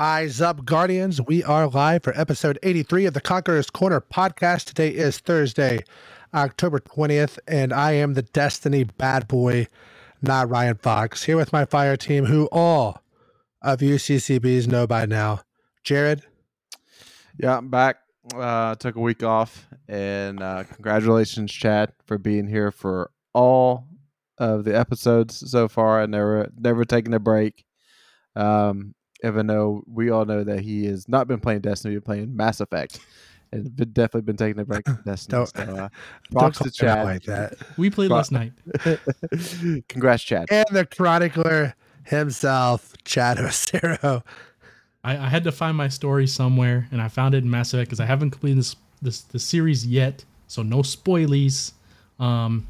Eyes up, Guardians. We are live for episode 83 of the Conqueror's Corner podcast. Today is Thursday, October 20th, and I am the Destiny bad boy, not Ryan Fox, here with my fire team, who all of you CCBs know by now. Jared? Yeah, I'm back. Uh, took a week off, and uh, congratulations, Chad, for being here for all of the episodes so far and never never taking a break. Um, even though we all know that he has not been playing Destiny, been playing Mass Effect, and been, definitely been taking a break from Destiny. Don't- so, uh, Don't props to talk Chad. like that. We played last night. Congrats, Chad. And the chronicler himself, Chad Ocero. I, I had to find my story somewhere, and I found it in Mass Effect because I haven't completed this this the series yet, so no spoilies. Um,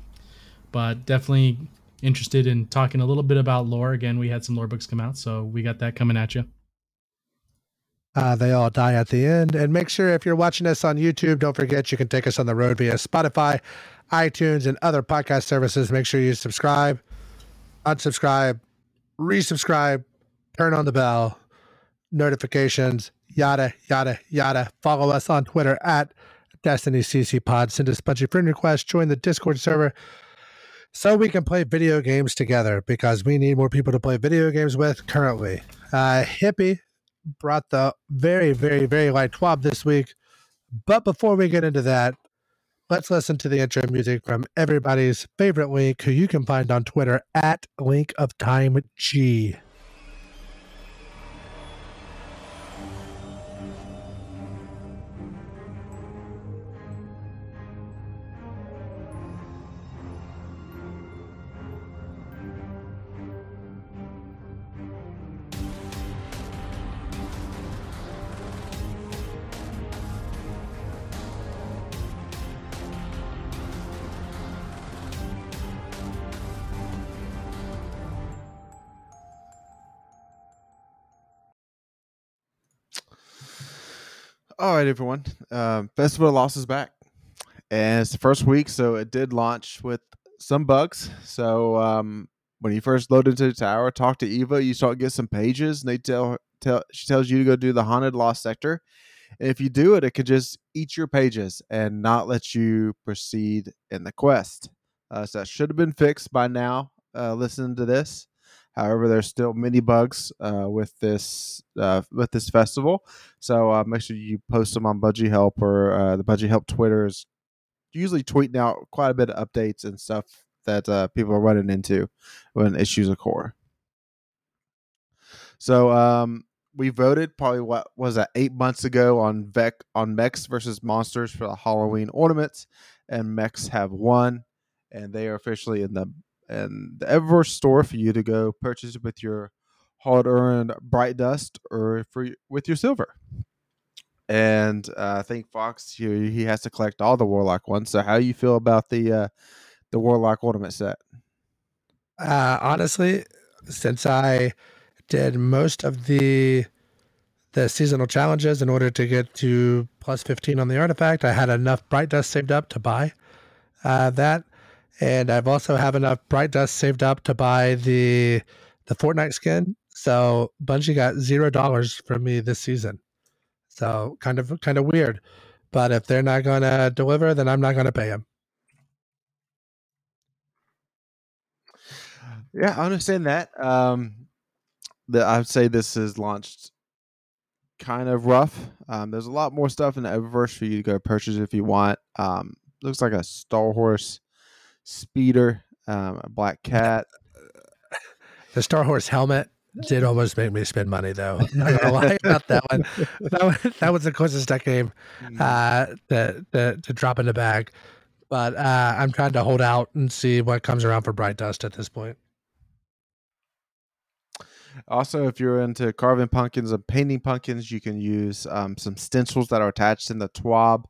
but definitely interested in talking a little bit about lore. Again, we had some lore books come out, so we got that coming at you. Uh, they all die at the end. And make sure if you're watching us on YouTube, don't forget you can take us on the road via Spotify, iTunes, and other podcast services. Make sure you subscribe, unsubscribe, resubscribe, turn on the bell, notifications, yada, yada, yada. Follow us on Twitter at Destiny CC Pod. Send us a bunch of friend requests. Join the Discord server so we can play video games together because we need more people to play video games with currently. Uh, Hippie brought the very, very, very light twab this week. But before we get into that, let's listen to the intro music from everybody's favorite link, who you can find on Twitter at Link of Time G. All right, everyone. Um, Festival of Lost is back, and it's the first week, so it did launch with some bugs. So um, when you first load into the tower, talk to Eva. You start get some pages, and they tell tell she tells you to go do the haunted lost sector. And if you do it, it could just eat your pages and not let you proceed in the quest. Uh, so that should have been fixed by now. Uh, listening to this, however, there's still many bugs uh, with this uh, with this festival. So uh, make sure you post them on Bungie Help or uh, the Bungie Help Twitter is usually tweeting out quite a bit of updates and stuff that uh, people are running into when issues occur. So um, we voted probably what was that eight months ago on Vec on Mechs versus Monsters for the Halloween ornaments, and Mechs have won, and they are officially in the in the Eververse store for you to go purchase with your hard earned bright dust or for with your silver. And uh, I think Fox he, he has to collect all the warlock ones. So how you feel about the uh, the warlock ornament set? Uh, honestly, since I did most of the the seasonal challenges in order to get to plus 15 on the artifact, I had enough bright dust saved up to buy uh, that. And I've also have enough bright dust saved up to buy the the Fortnite skin. So Bungie got zero dollars from me this season. So kind of kind of weird. But if they're not gonna deliver, then I'm not gonna pay them. Yeah, I understand that. Um, the, I would say this is launched kind of rough. Um, there's a lot more stuff in the Eververse for you to go purchase if you want. Um, looks like a Star Horse speeder, um, a black cat. The Star Horse helmet did almost make me spend money, though. I'm not gonna lie about that one. That, was- that was the closest I came uh, to, to to drop in the bag. But uh, I'm trying to hold out and see what comes around for Bright Dust at this point. Also, if you're into carving pumpkins and painting pumpkins, you can use um, some stencils that are attached in the TWAB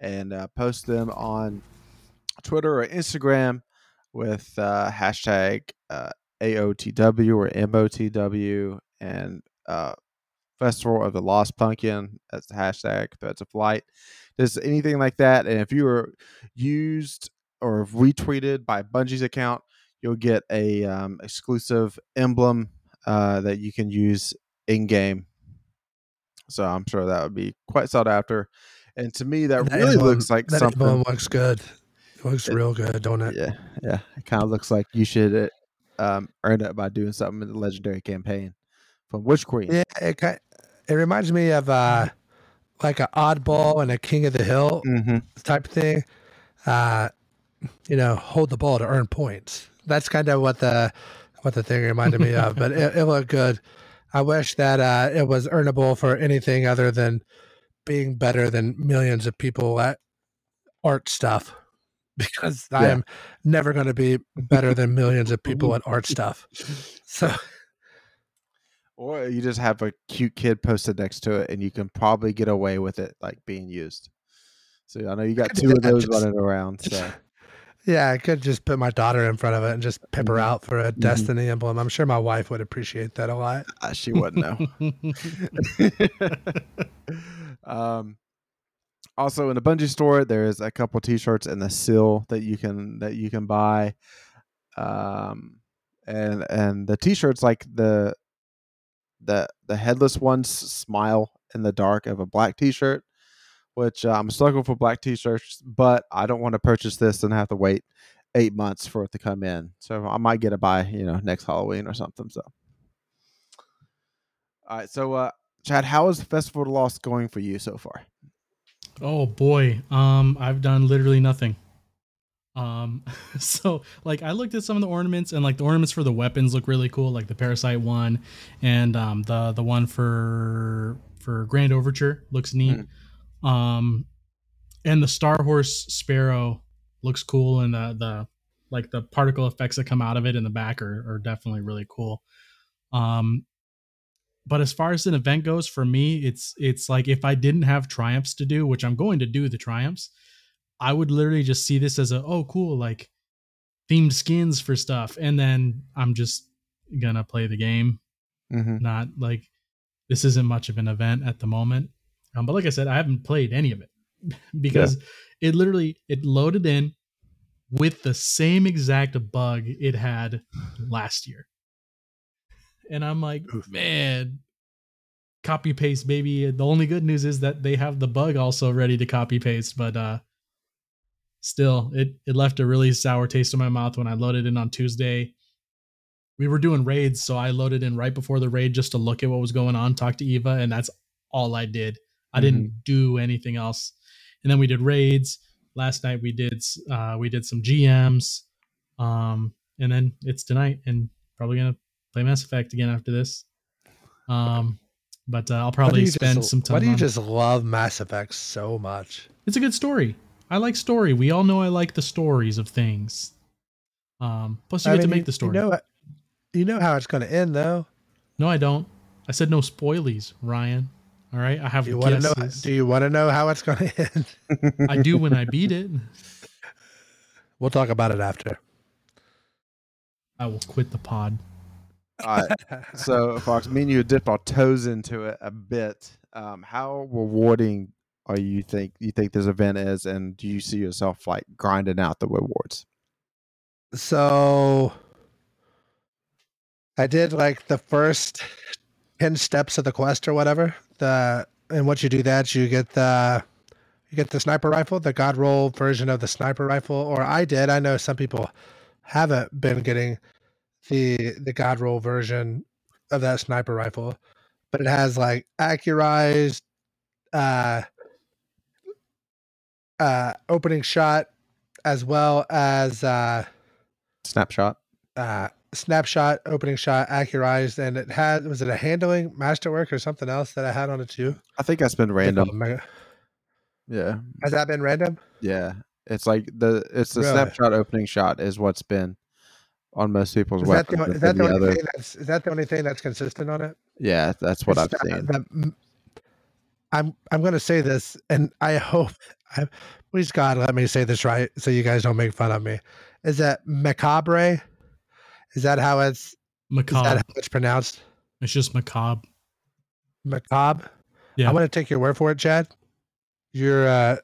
and uh, post them on Twitter or Instagram with uh, hashtag uh, AOTW or MOTW and uh, Festival of the Lost Pumpkin. That's the hashtag. That's of flight. Does anything like that? And if you are used or retweeted by Bungie's account, you'll get a um, exclusive emblem uh, that you can use in game So I'm sure that would be quite sought after. And to me, that, That really emblem- looks like that something. emblem looks good. It looks It- real good, don't it? Yeah, yeah. It kind of looks like you should uh, um, earn it by doing something in the legendary campaign from Witch Queen. Yeah, it ki- it reminds me of uh like a oddball and a king of the hill Mm-hmm. type thing. Uh you know, hold the ball to earn points. That's kind of what the what the thing reminded me of, but it, it looked good. I wish that uh it was earnable for anything other than being better than millions of people at art stuff because I am never going to be better than millions of people at art stuff. So Or you just have a cute kid posted next to it, and you can probably get away with it like being used. So I know you got two of those just- running around. So Yeah, I could just put my daughter in front of it and just pip her Mhm. out for a Mhm. Destiny emblem. I'm sure my wife would appreciate that a lot. uh, she wouldn't know. um, also in the Bungie store, there's a couple T-shirts and the seal that you can that you can buy. Um, and and the T-shirts like the the the headless ones smile in the dark of a black T-shirt, which uh, I'm struggling for black T-shirts, but I don't want to purchase this and have to wait eight months for it to come in. So I might get it by you know next Halloween or something. So. All right, so uh, Chad, how is the Festival of Lost going for you so far? Oh boy, um, I've done literally nothing. Um, so like I looked at some of the ornaments and like the ornaments for the weapons look really cool, like the parasite one, and um the the one for for Grand Overture looks neat. Um, and the Star Horse Sparrow looks cool, and the the like the particle effects that come out of it in the back are are definitely really cool. Um, but as far as an event goes for me it's it's like if i didn't have triumphs to do which i'm going to do the triumphs i would literally just see this as a oh cool like themed skins for stuff and then i'm just gonna play the game. Mm-hmm. not like this isn't much of an event at the moment. Um, but like i said i haven't played any of it because it literally it loaded in with the same exact bug it had last year and i'm like Oof. man copy paste baby. The only good news is that they have the bug also ready to copy paste but uh still it it left a really sour taste in my mouth when i loaded in on tuesday. We were doing raids so i loaded in right before the raid just to look at what was going on talk to eva and that's all i did. I didn't do anything else. And then we did raids. Last night we did uh we did some gms um and then it's tonight and probably gonna play mass effect again after this um but uh, i'll probably spend just, some time Why do you just love Mass Effect so much? it's a good story i like story we all know i like the stories of things um plus you I get to mean, make the story You know, you know how it's going to end, though. no i don't i said no spoilies ryan all right i have Do you want to know? Do you want to know how it's going to end? i do when i beat it We'll talk about it after. i will quit the pod All right, so Fox, me and you dipped our toes into it a bit. Um, how rewarding are you think you think this event is, and do you see yourself like grinding out the rewards? So I did like the first 10 steps of the quest or whatever. The and once you do that, you get the you get the sniper rifle, the god roll version of the sniper rifle or I did. I know some people haven't been getting the the god roll version of that sniper rifle, but it has like accurized uh uh opening shot as well as uh Snapshot. uh, snapshot, opening shot, accurized, and it had was it a handling masterwork or something else that I had on it too? I think that's been random. Mega- Yeah, Has that been random? yeah. It's like the it's the Really? snapshot opening shot is what's been on most people's Is that the, is that the the only other- thing that's is that the only thing that's consistent on it? yeah, that's what I've It's that- seen. that m- I'm I'm gonna say this, and I hope I please God let me say this right, so you guys don't make fun of me. Is that macabre? Is that how it's is that macabre how it's pronounced? it's just macabre Macabre. Yeah. I'm gonna take your word for it, Chad. You're uh,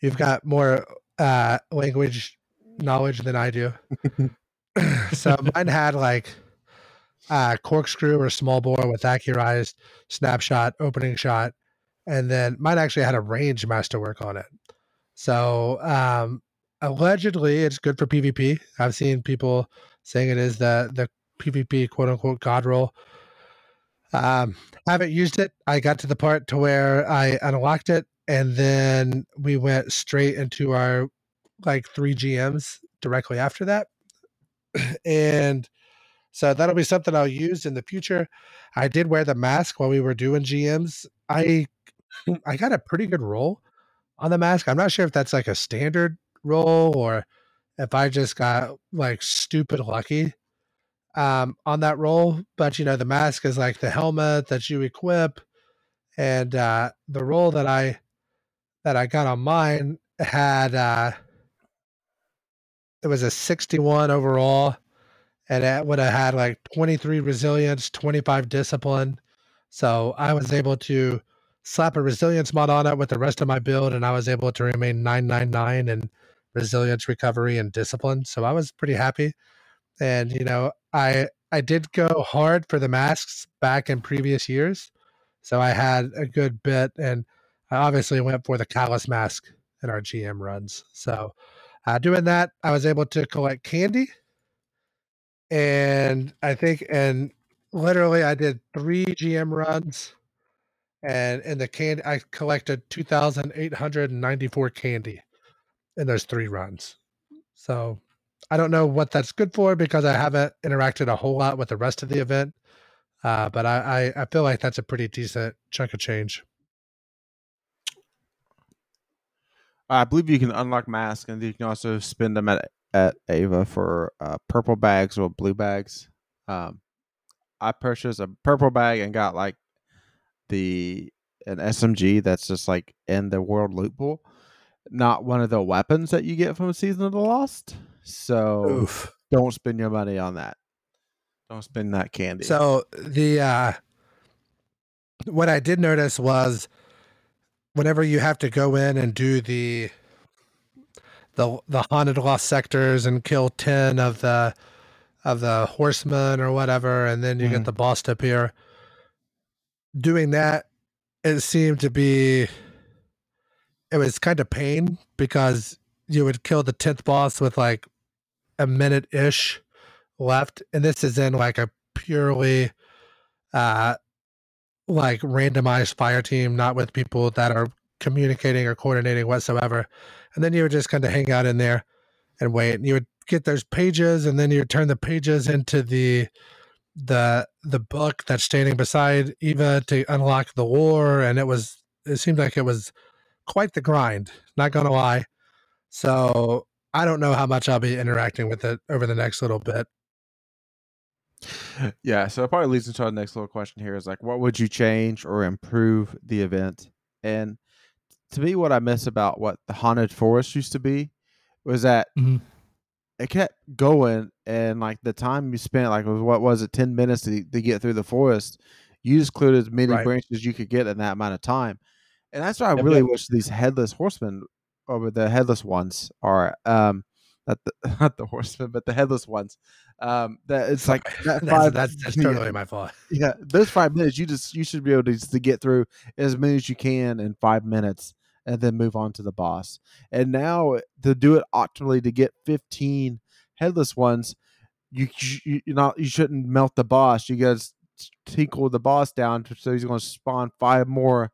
you've got more uh language knowledge than I do. so mine had like uh, corkscrew or small bore with accurized snapshot, opening shot, and then mine actually had a range masterwork on it. So um, allegedly, it's good for PvP. I've seen people saying it is the the PvP quote unquote god roll. Um, haven't used it. I got to the part to where I unlocked it, and then we went straight into our like three GMs directly after that. and so that'll be something I'll use in the future. I did wear the mask while we were doing GMs. I I got a pretty good roll on the mask. I'm not sure if that's like a standard roll or if I just got like stupid lucky um, on that roll. But you know, the mask is like the helmet that you equip, and uh, the roll that I that I got on mine had uh, it was a 61 overall, and that would have had like 23 resilience, 25 discipline. So I was able to slap a resilience mod on it with the rest of my build, and I was able to remain 999 in resilience, recovery, and discipline. So I was pretty happy. And you know, I I did go hard for the masks back in previous years, so I had a good bit, and I obviously went for the Calus mask in our GM runs. So uh, doing that, I was able to collect candy, and I think and literally I did three GM runs and in the candy I collected 2,894 candy in those three runs. So I don't know what that's good for because I haven't interacted a whole lot with the rest of the event. Uh, but I, I, I feel like that's a pretty decent chunk of change. I believe you can unlock masks, and you can also spend them at at Eva for uh, purple bags or blue bags. Um, I purchased a purple bag and got like the an SMG that's just like in the world loot pool, not one of the weapons that you get from Season of the Lost. So Oof. don't spend your money on that. Don't spend that candy. So the uh what I did notice was whenever you have to go in and do the the the haunted lost sectors and kill 10 of the of the horsemen or whatever and then you mm. get the boss to appear doing that, it seemed to be it was kind of pain because you would kill the tenth boss with like a minute ish left, and this is in like a purely uh like randomized fire team, not with people that are communicating or coordinating whatsoever. And then you would just kind of hang out in there and wait. And you would get those pages, and then you would turn the pages into the the the book that's standing beside Eva to unlock the war, and it was it seemed like it was quite the grind. Not gonna lie. So I don't know how much I'll be interacting with it over the next little bit. Yeah, so it probably leads into our next little question here is like, what would you change or improve the event? And to me, what I miss about what the haunted forest used to be was that mm-hmm it kept going and like the time you spent like was what was it 10 minutes to, to get through the forest you just cleared as many right. branches as you could get in that amount of time and that's why i really wish these headless horsemen or the headless ones are um not the not the horsemen but the headless ones um that it's like that five, that's, that's, that's totally my fault yeah those five minutes you just you should be able to, to get through as many as you can in five minutes and then move on to the boss. And now to do it optimally to get 15 headless ones, you you not you shouldn't melt the boss. You to tinkle the boss down, so he's going to spawn five more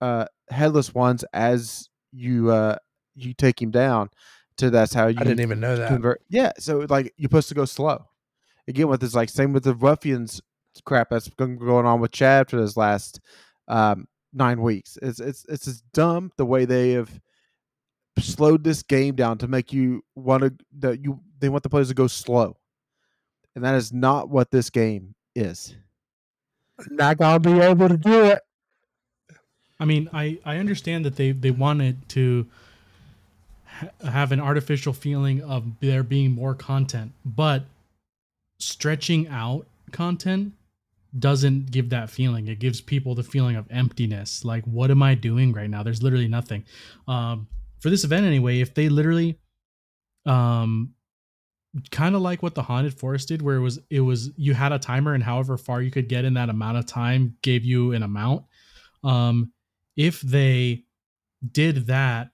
uh, headless ones as you uh, you take him down. To that's how you. I didn't even know that. Convert. Yeah, so like you're supposed to go slow. Again, with this like same with the ruffians crap that's going on with Chad for this last um, nine weeks. It's it's it's just dumb the way they have slowed this game down to make you want to that you they want the players to go slow, and that is not what this game is. Not gonna be able to do it. I mean, I I understand that they they wanted to ha- have an artificial feeling of there being more content, but stretching out content doesn't give that feeling. It gives people the feeling of emptiness. Like, what am I doing right now? There's literally nothing. Um, for this event anyway, if they literally um, kind of like what the haunted forest did where it was it was you had a timer and however far you could get in that amount of time gave you an amount um if they did that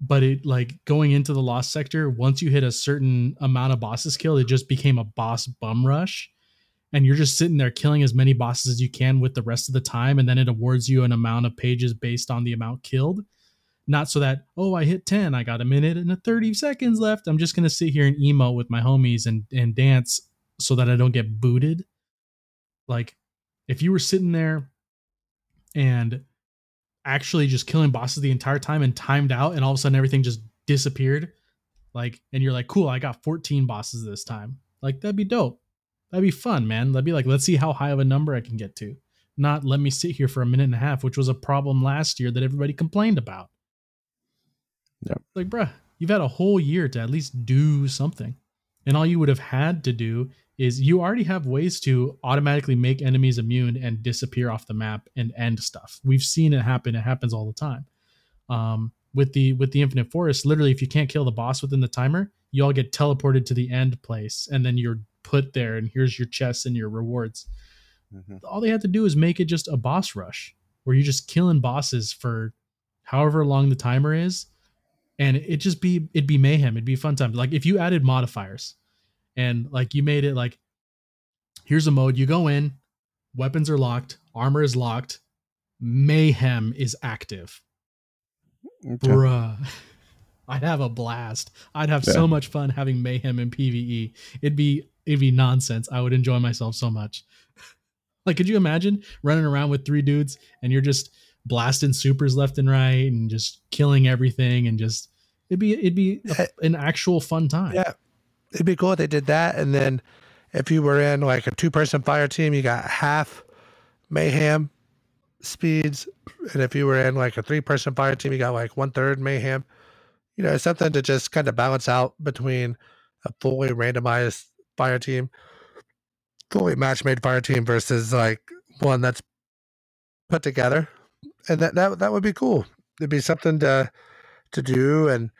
but it like going into the lost sector once you hit a certain amount of bosses killed it just became a boss bum rush. And you're just sitting there killing as many bosses as you can with the rest of the time and then it awards you an amount of pages based on the amount killed. Not so that oh i hit 10 i got a minute and a 30 seconds left. I'm just going to sit here and emo with my homies and and dance so that i don't get booted. Like if you were sitting there and actually just killing bosses the entire time and timed out and all of a sudden everything just disappeared. Like and you're like cool i got 14 bosses this time. Like that'd be dope. That'd be fun man. That'd be like let's see how high of a number i can get to. Not let me sit here for a minute and a half which was a problem last year that everybody complained about. Yep. like bruh you've had a whole year to at least do something. And all you would have had to do is you already have ways to automatically make enemies immune and disappear off the map and end stuff. We've seen it happen. It happens all the time. Um, with the with the infinite forest, literally, if you can't kill the boss within the timer, you all get teleported to the end place, and then you're put there. And here's your chests and your rewards. Mhm. All they had to do is make it just a boss rush, where you're just killing bosses for however long the timer is, and it just be it'd be mayhem. It'd be fun time. Like if you added modifiers and like you made it like here's a mode you go in weapons are locked armor is locked mayhem is active. Okay. bruh. I'd have a blast. I'd have Yeah. so much fun having mayhem in pve it'd be it'd be nonsense. I would enjoy myself so much. Like could you imagine running around with three dudes and you're just blasting supers left and right and just killing everything and just it'd be it'd be a- an actual fun time. Yeah. It'd be cool if they did that. And then if you were in like a two person fire team, you got half mayhem speeds. And if you were in like a three person fire team, you got like one third mayhem. You know, something to just kind of balance out between a fully randomized fire team, fully match made fire team versus like one that's put together. And that, that that would be cool. It'd be something to to do and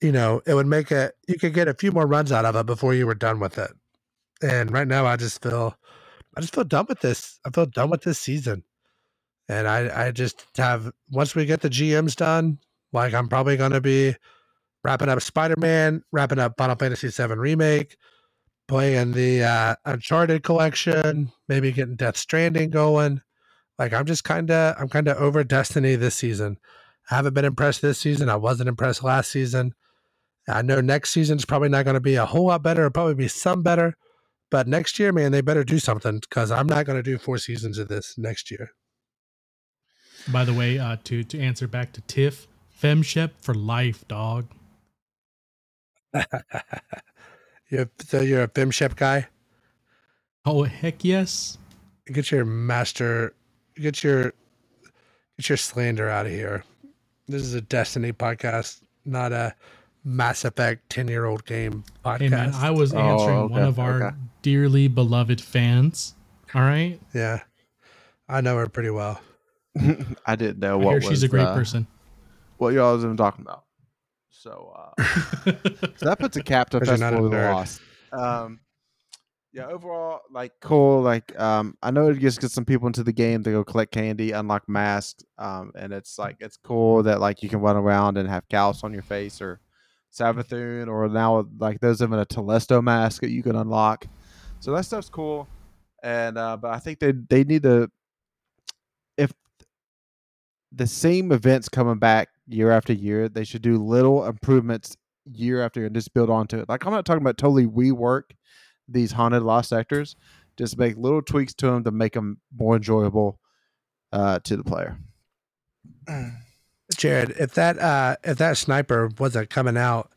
you know, it would make it you could get a few more runs out of it before you were done with it. And right now I just feel I just feel done with this. I feel done with this season. And I I just have once we get the GMs done, like I'm probably gonna be wrapping up Spider-Man, wrapping up Final Fantasy VII Remake, playing the uh Uncharted collection, maybe getting Death Stranding going. Like I'm just kinda I'm kinda over Destiny this season. I haven't been impressed this season. I wasn't impressed last season. I know next season's probably not going to be a whole lot better. It'll probably be some better. But next year, man, they better do something because I'm not going to do four seasons of this next year. By the way, uh, to to answer back to Tiff, Femshep for life, dog. you're, so you're a FemShep guy. Oh heck yes. Get your master, get your get your slander out of here. This is a Destiny podcast, not a Mass Effect ten year old game podcast. Hey man, I was Oh, answering one of our okay. dearly beloved fans. All right, yeah, I know her pretty well. I didn't know I what hear was she's a great uh, person. what y'all was even talking about. So, uh, so that puts a cap to Because you're not Festival of the nerd. Lost. Um, yeah, overall, like cool. Like, um, I know it just gets some people into the game to go collect candy, unlock masks, um, and it's like it's cool that like you can run around and have Calus on your face or Savathun, or now like there's even a Telesto mask that you can unlock. So that stuff's cool, and uh, but I think they they need to if the same events coming back year after year, they should do little improvements year after year and just build onto it. Like I'm not talking about totally rework these haunted lost sectors, just make little tweaks to them to make them more enjoyable uh, to the player. Jared, if that uh if that sniper wasn't coming out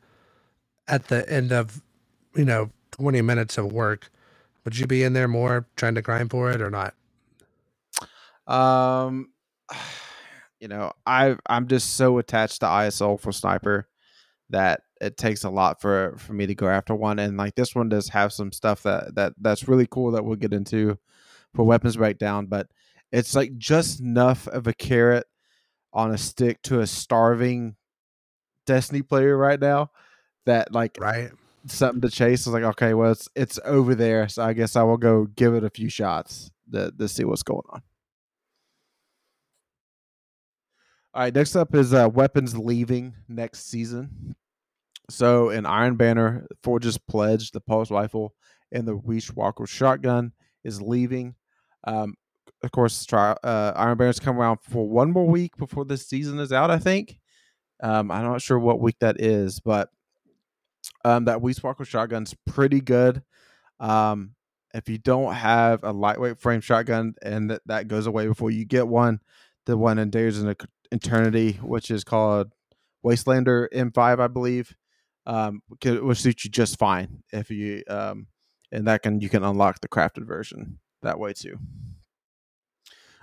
at the end of you know 20 minutes of work, would you be in there more trying to grind for it or not? Um, you know, I I'm just so attached to ISO for sniper that it takes a lot for for me to go after one. And like this one does have some stuff that that that's really cool that we'll get into for weapons breakdown, but it's like just enough of a carrot on a stick to a starving Destiny player right now that like Right? something to chase. I was like, okay, well, it's it's over there, so I guess I will go give it a few shots to, to see what's going on. All right, next up is uh, weapons leaving next season. So, in Iron Banner, Forge's Pledge, the pulse rifle, and the Riiswalker shotgun is leaving. Um, of course, uh, Iron Banner's come around for one more week before this season is out. I think. Um, I'm not sure what week that is, but um, that Riiswalker shotgun's pretty good. Um, if you don't have a lightweight frame shotgun and that, that goes away before you get one, the one in Dares of Eternity, which is called Wastelander M5, I believe, um, will suit you just fine if you um, and that can you can unlock the crafted version that way too.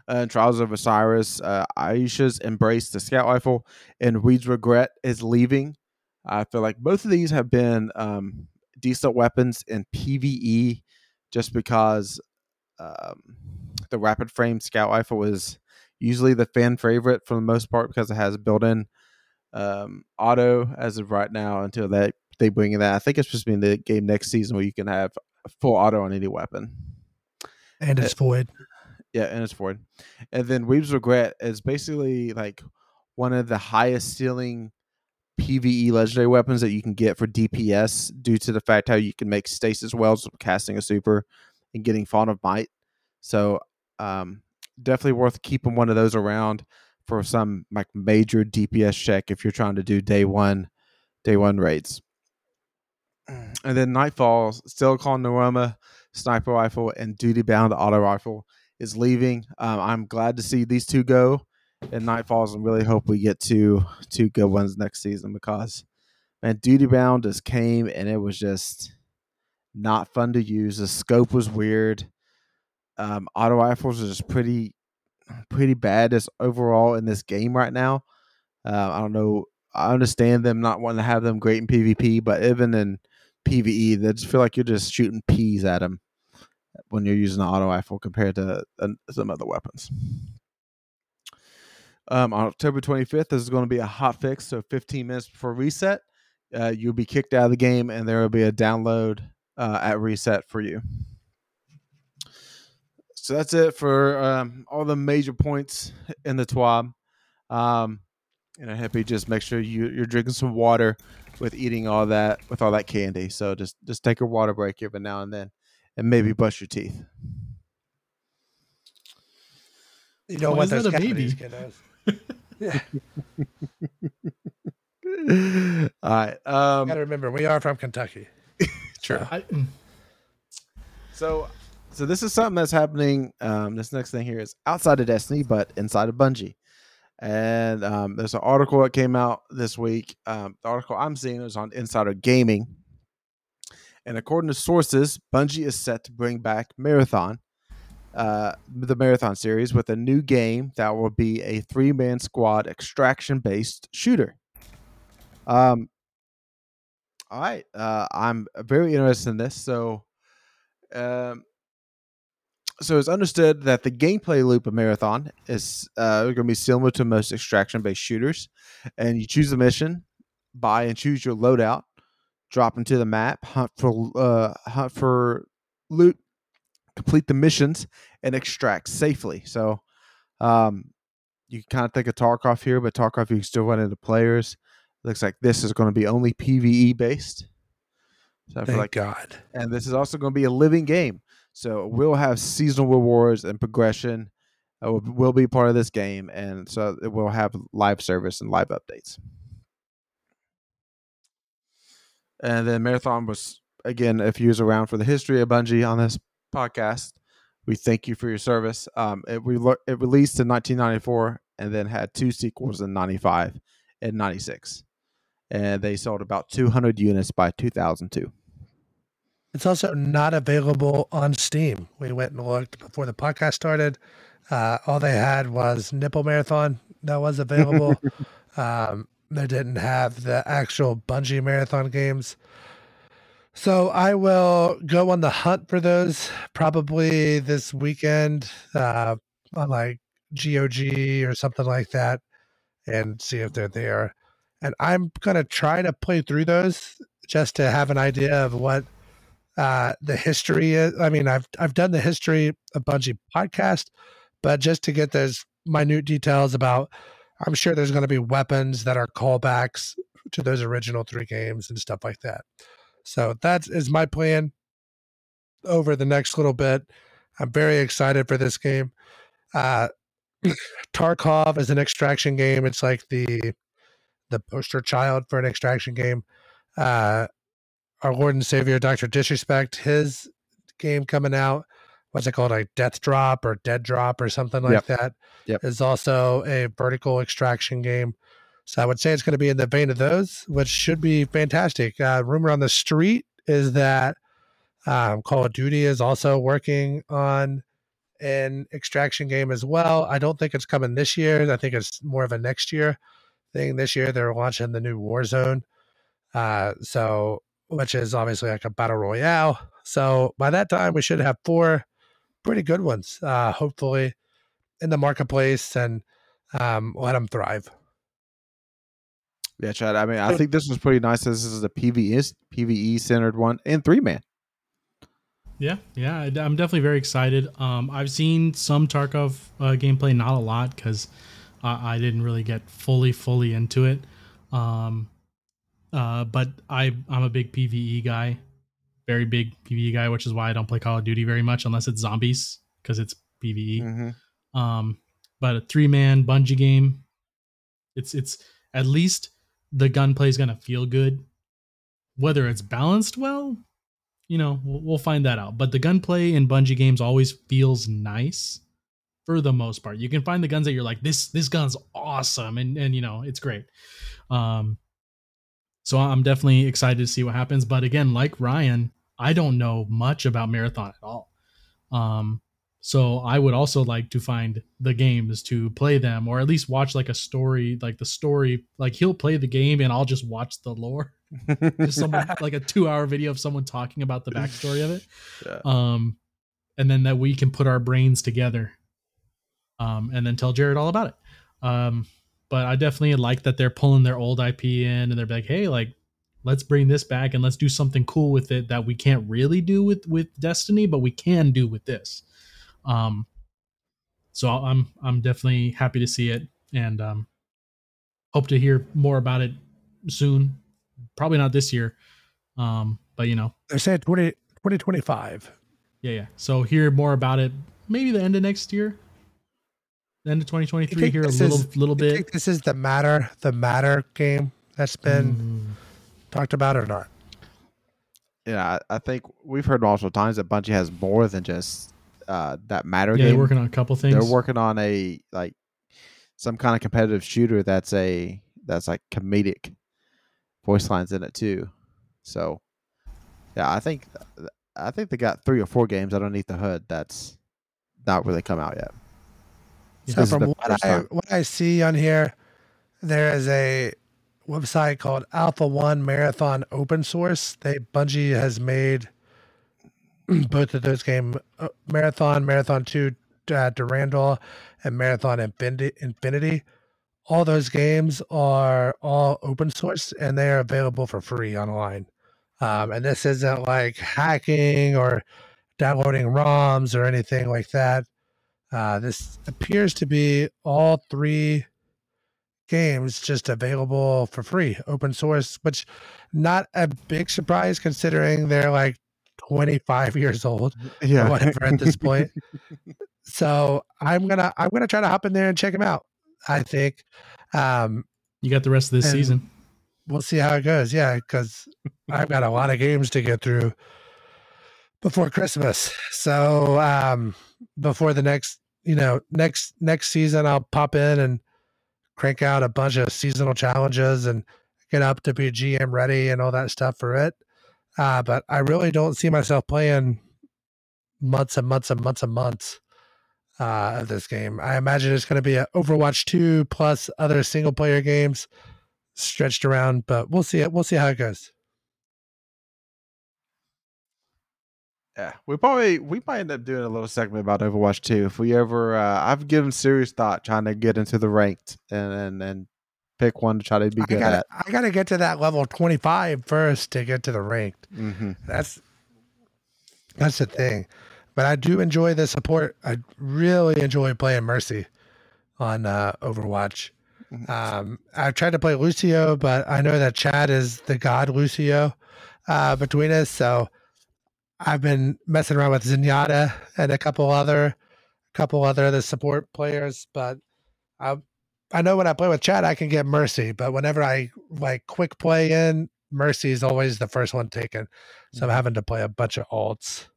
Uh, Trials of Osiris, uh, Aisha's embrace the scout rifle, and Reed's Regret is leaving. I feel like both of these have been um, decent weapons in PVE, just because um, the rapid frame scout rifle is usually the fan favorite for the most part because it has built-in um, auto as of right now until they they bring in that. I think it's supposed to be in the game next season where you can have full auto on any weapon. And it's void. Yeah, and it's void. And then Reed's Regret is basically like one of the highest ceiling PVE legendary weapons that you can get for DPS due to the fact how you can make stasis wells casting a super and getting Font of Might. So um, definitely worth keeping one of those around for some like major DPS check if you're trying to do day one, day one raids. And then Nightfall, Silicon Neuroma, Sniper Rifle, and Duty Bound Auto Rifle is leaving. Um, I'm glad to see these two go in Nightfalls and really hope we get two two good ones next season because man, Duty Bound just came and it was just not fun to use. The scope was weird. Um, auto rifles are just pretty pretty bad as overall in this game right now. Uh, I don't know. I understand them not wanting to have them great in PvP, but even in PVE, they just feel like you're just shooting peas at them when you're using an auto rifle compared to uh, some other weapons. Um, on October 25th, this is going to be a hot fix. So 15 minutes before reset, uh, you'll be kicked out of the game, and there will be a download uh, at reset for you. So that's it for um, all the major points in the TWAB. Um, I happy just make sure you, you're drinking some water with eating all that with all that candy. So just just take a water break every now and then, and maybe brush your teeth. You know Why what is those that a baby? kiddos. yeah, all right. Um, gotta remember we are from Kentucky. True. I, mm, So, so this is something that's happening. Um, this next thing here is outside of Destiny, but inside of Bungie. And um, there's an article that came out this week. Um, the article I'm seeing is on Insider Gaming. And according to sources, Bungie is set to bring back Marathon, uh, the Marathon series, with a new game that will be a three man squad extraction based shooter. Um, all right. Uh, I'm very interested in this. So, um, so it's understood that the gameplay loop of Marathon is uh, going to be similar to most extraction-based shooters, and you choose a mission, buy and choose your loadout, drop into the map, hunt for uh, hunt for loot, complete the missions, and extract safely. So, um, you can kind of think of Tarkov here, but Tarkov you can still run into players. Looks like this is going to be only PVE based. So Thank like God. and this is also going to be a living game. So we'll have seasonal rewards and progression uh, will, will be part of this game, and so it will have live service and live updates. And then Marathon was again, if you was around for the history of Bungie on this podcast, we thank you for your service. Um, it, we lo- it released in 1994 and then had two sequels in 95 and 96, and they sold about 200 units by 2002. It's also not available on Steam. We went and looked before the podcast started. Uh, all they had was Nippon Marathon that was available. um, they didn't have the actual Bungie Marathon games. So I will go on the hunt for those probably this weekend uh, on like GOG or something like that and see if they're there. And I'm to try to play through those just to have an idea of what uh, the history is. I mean, I've I've done the history of Bungie podcast, but just to get those minute details about, I'm sure there's going to be weapons that are callbacks to those original three games and stuff like that. So that is my plan over the next little bit. I'm very excited for this game. Uh, Tarkov is an extraction game. It's like the the poster child for an extraction game. Uh, our Lord and Savior, Doctor Disrespect, his game coming out. What's it called? Like Death Drop or Dead Drop or something like Yep. that. Yep. Is also a vertical extraction game. So I would say it's going to be in the vein of those, which should be fantastic. Uh, rumor on the street is that um, Call of Duty is also working on an extraction game as well. I don't think it's coming this year. I think it's more of a next year thing. This year they're launching the new Warzone, uh, so which is obviously like a battle royale. So by that time we should have four pretty good ones, uh, hopefully, in the marketplace and um, let them thrive. Yeah, Chad. I mean, I think this was pretty nice. This is a PVE PVE centered one and three man. Yeah, yeah, I- I'm definitely very excited. Um, I've seen some Tarkov uh, gameplay, not a lot because I, I didn't really get fully, fully into it. Um, uh, but I, I'm a big PVE guy, very big PVE guy, which is why I don't play Call of Duty very much unless it's zombies because it's PVE. Mm-hmm. Um, but a three man Bungie game, it's it's at least the gunplay is gonna feel good. Whether it's balanced well, you know, we'll, we'll find that out. But the gunplay in Bungie games always feels nice for the most part. You can find the guns that you're like, this this gun's awesome, and and you know it's great. Um, so I'm definitely excited to see what happens. But again, like Ryan, I don't know much about Marathon at all. Um, so I would also like to find the games to play them, or at least watch like a story, like the story. Like he'll play the game, and I'll just watch the lore, just someone like a two-hour video of someone talking about the backstory of it. Yeah. Um, and then that we can put our brains together, um, and then tell Jared all about it. Um, but I definitely like that they're pulling their old IP in, and they're like, hey, like let's bring this back and let's do something cool with it that we can't really do with with Destiny, but we can do with this. Um, so I'm I'm definitely happy to see it and um, hope to hear more about it soon. Probably not this year, um, but you know, they said saying 20, 2025. yeah, yeah. So hear more about it maybe the end of next year, the end of 2023. Here a little is- little bit. this is the matter, the matter game that's been Mm, talked about it or not? Yeah, I, I think we've heard multiple times that Bungie has more than just uh, that matter yeah, they're working on a couple things. They're working on a like some kind of competitive shooter that's a that's like comedic voice lines in it too. So yeah, I think I think they got three or four games underneath the hood that's not really come out yet. Yeah. So from what I what I see on here, there is a website called Aleph One Marathon Open Source. They Bungie has made both of those game uh, Marathon, Marathon Two, uh, Durandal, and Marathon Infinity. All those games are all open source and they are available for free online. Um, and this isn't like hacking or downloading ROMs or anything like that. Uh, this appears to be all three games just available for free, open source, which not a big surprise considering they're like 25 years old Yeah, or whatever at this point. so I'm gonna I'm gonna try to hop in there and check them out. I think um, you got the rest of this season. we'll see how it goes. Yeah, because I've got a lot of games to get through before Christmas. So um, before the next, you know, next next season, I'll pop in and crank out a bunch of seasonal challenges and get up to be GM ready and all that stuff for it. Uh, but I really don't see myself playing months and months and months and months uh, of this game. I imagine it's going to be a Overwatch 2 plus other single player games stretched around, but we'll see it. We'll see how it goes. Yeah, we probably we might end up doing a little segment about Overwatch 2 if we ever. Uh, I've given serious thought trying to get into the ranked and and, and pick one to try to be I good gotta, at. I gotta get to that level 25 first to get to the ranked. hmm That's that's the thing. But I do enjoy the support. I really enjoy playing Mercy on uh, Overwatch. Mhm. Um, I've tried to play Lucio, but I know that Chad is the god Lucio uh, between us. So I've been messing around with Zenyatta and a couple other, a couple other of the support players. But I, I know when I play with Chad, I can get Mercy. But whenever I like quick play in, Mercy is always the first one taken. So I'm having to play a bunch of alts.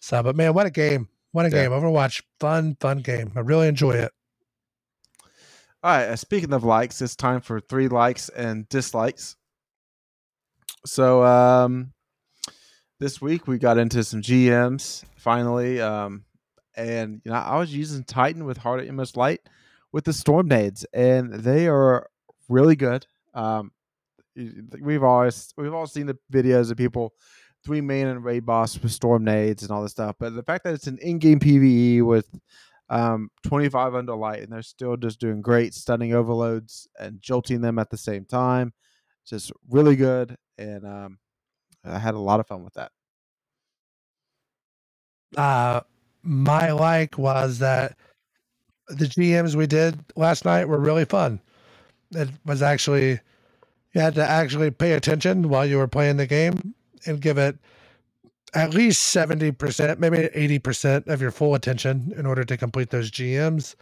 So, but man, what a game! What a Yeah. game! Overwatch, fun, fun game. I really enjoy it. All right. uh, Speaking of likes, it's time for three likes and dislikes. So um, this week we got into some GMs finally, um, and you know I was using Titan with Heart of Inmost Light with the Storm Nades, and they are really good. Um, we've always we've all seen the videos of people three main and raid boss with Storm Nades and all this stuff, but the fact that it's an in-game PVE with um, 25 under light, and they're still just doing great, stunning overloads and jolting them at the same time. Just really good, and um, I had a lot of fun with that. Uh, my like was that the GMs we did last night were really fun. It was actually you had to actually pay attention while you were playing the game and give it at least seventy percent, maybe eighty percent of your full attention in order to complete those GMs.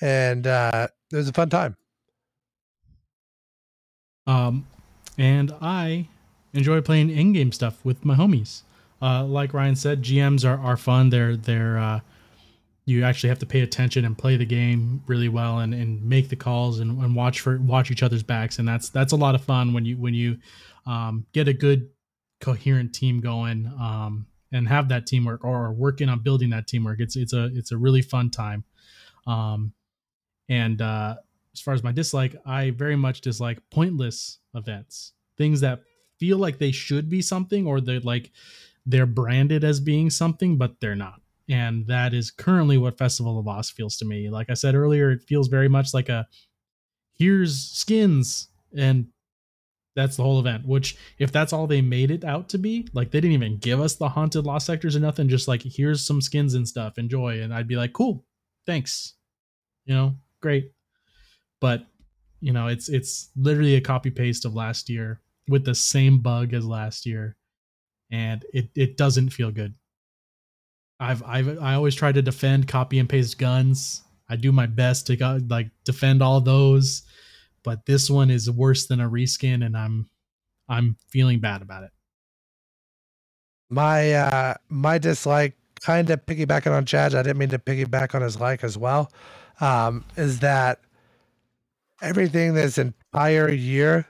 And uh, it was a fun time. Um, and I enjoy playing in-game stuff with my homies. Uh, like Ryan said, GMs are, are fun. They're they're uh, you actually have to pay attention and play the game really well and, and make the calls and, and watch for watch each other's backs and that's that's a lot of fun when you when you um, get a good coherent team going um, and have that teamwork or working on building that teamwork. It's it's a it's a really fun time. Um, and uh, as far as my dislike, I very much dislike pointless events, things that feel like they should be something or they're like they're branded as being something, but they're not. And that is currently what Festival of Lost feels to me. Like I said earlier, it feels very much like a here's skins and that's the whole event. Which, if that's all they made it out to be, like they didn't even give us the haunted lost sectors or nothing, just like here's some skins and stuff, enjoy. And I'd be like, cool, thanks, you know, great. But you know, it's it's literally a copy paste of last year with the same bug as last year, and it it doesn't feel good. I've I've I always try to defend copy and paste guns. I do my best to go, like defend all those, but this one is worse than a reskin, and I'm I'm feeling bad about it. My uh my dislike, kind of piggybacking on Chad, I didn't mean to piggyback on his like as well, um, is that everything this entire year,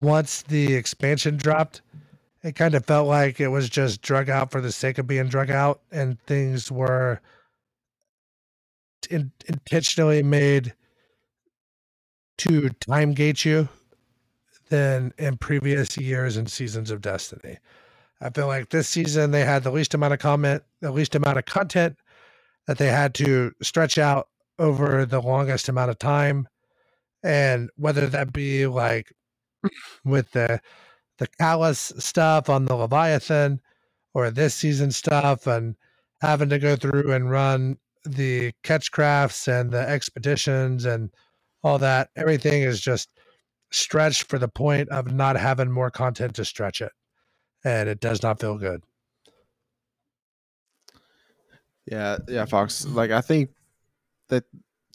once the expansion dropped, it kind of felt like it was just drug out for the sake of being drug out, and things were in, intentionally made to time gate you than in previous years and seasons of Destiny. I feel like this season they had the least amount of comment, the least amount of content that they had to stretch out over the longest amount of time. And whether that be like with the the Calus stuff on the Leviathan or this season stuff and having to go through and run the Ketchcrashes and the expeditions and all that, everything is just stretched for the point of not having more content to stretch it and it does not feel good. Yeah, yeah, Fox. Like I think that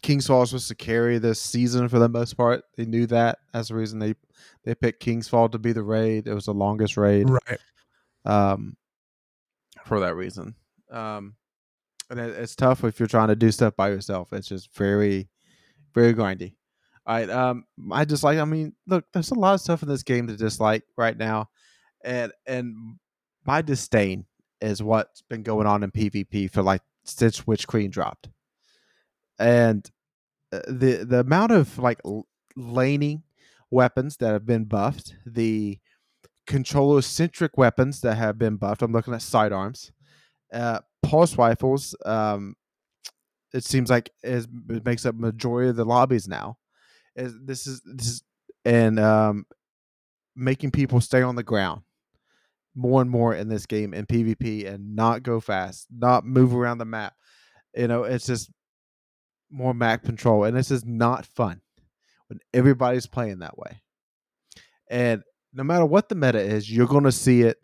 King's Fall was supposed to carry this season for the most part. They knew that. That's the reason they they picked King's Fall to be the raid. It was the longest raid. Right. Um, for that reason. Um, and it, it's tough if you're trying to do stuff by yourself. It's just very, very grindy. All right. Um, I just like. I mean, look, there's a lot of stuff in this game to dislike right now, and and my disdain is what's been going on in PvP for like since Witch Queen dropped, and uh, the the amount of like l- laning weapons that have been buffed, the controller centric weapons that have been buffed. I'm looking at sidearms, uh, pulse rifles. Um, it seems like is it makes up majority of the lobbies now, Is this is this is and um, making people stay on the ground more and more in this game in PvP and not go fast, not move around the map. You know, it's just more map control, and this is not fun when everybody's playing that way. And no matter what the meta is, you're going to see it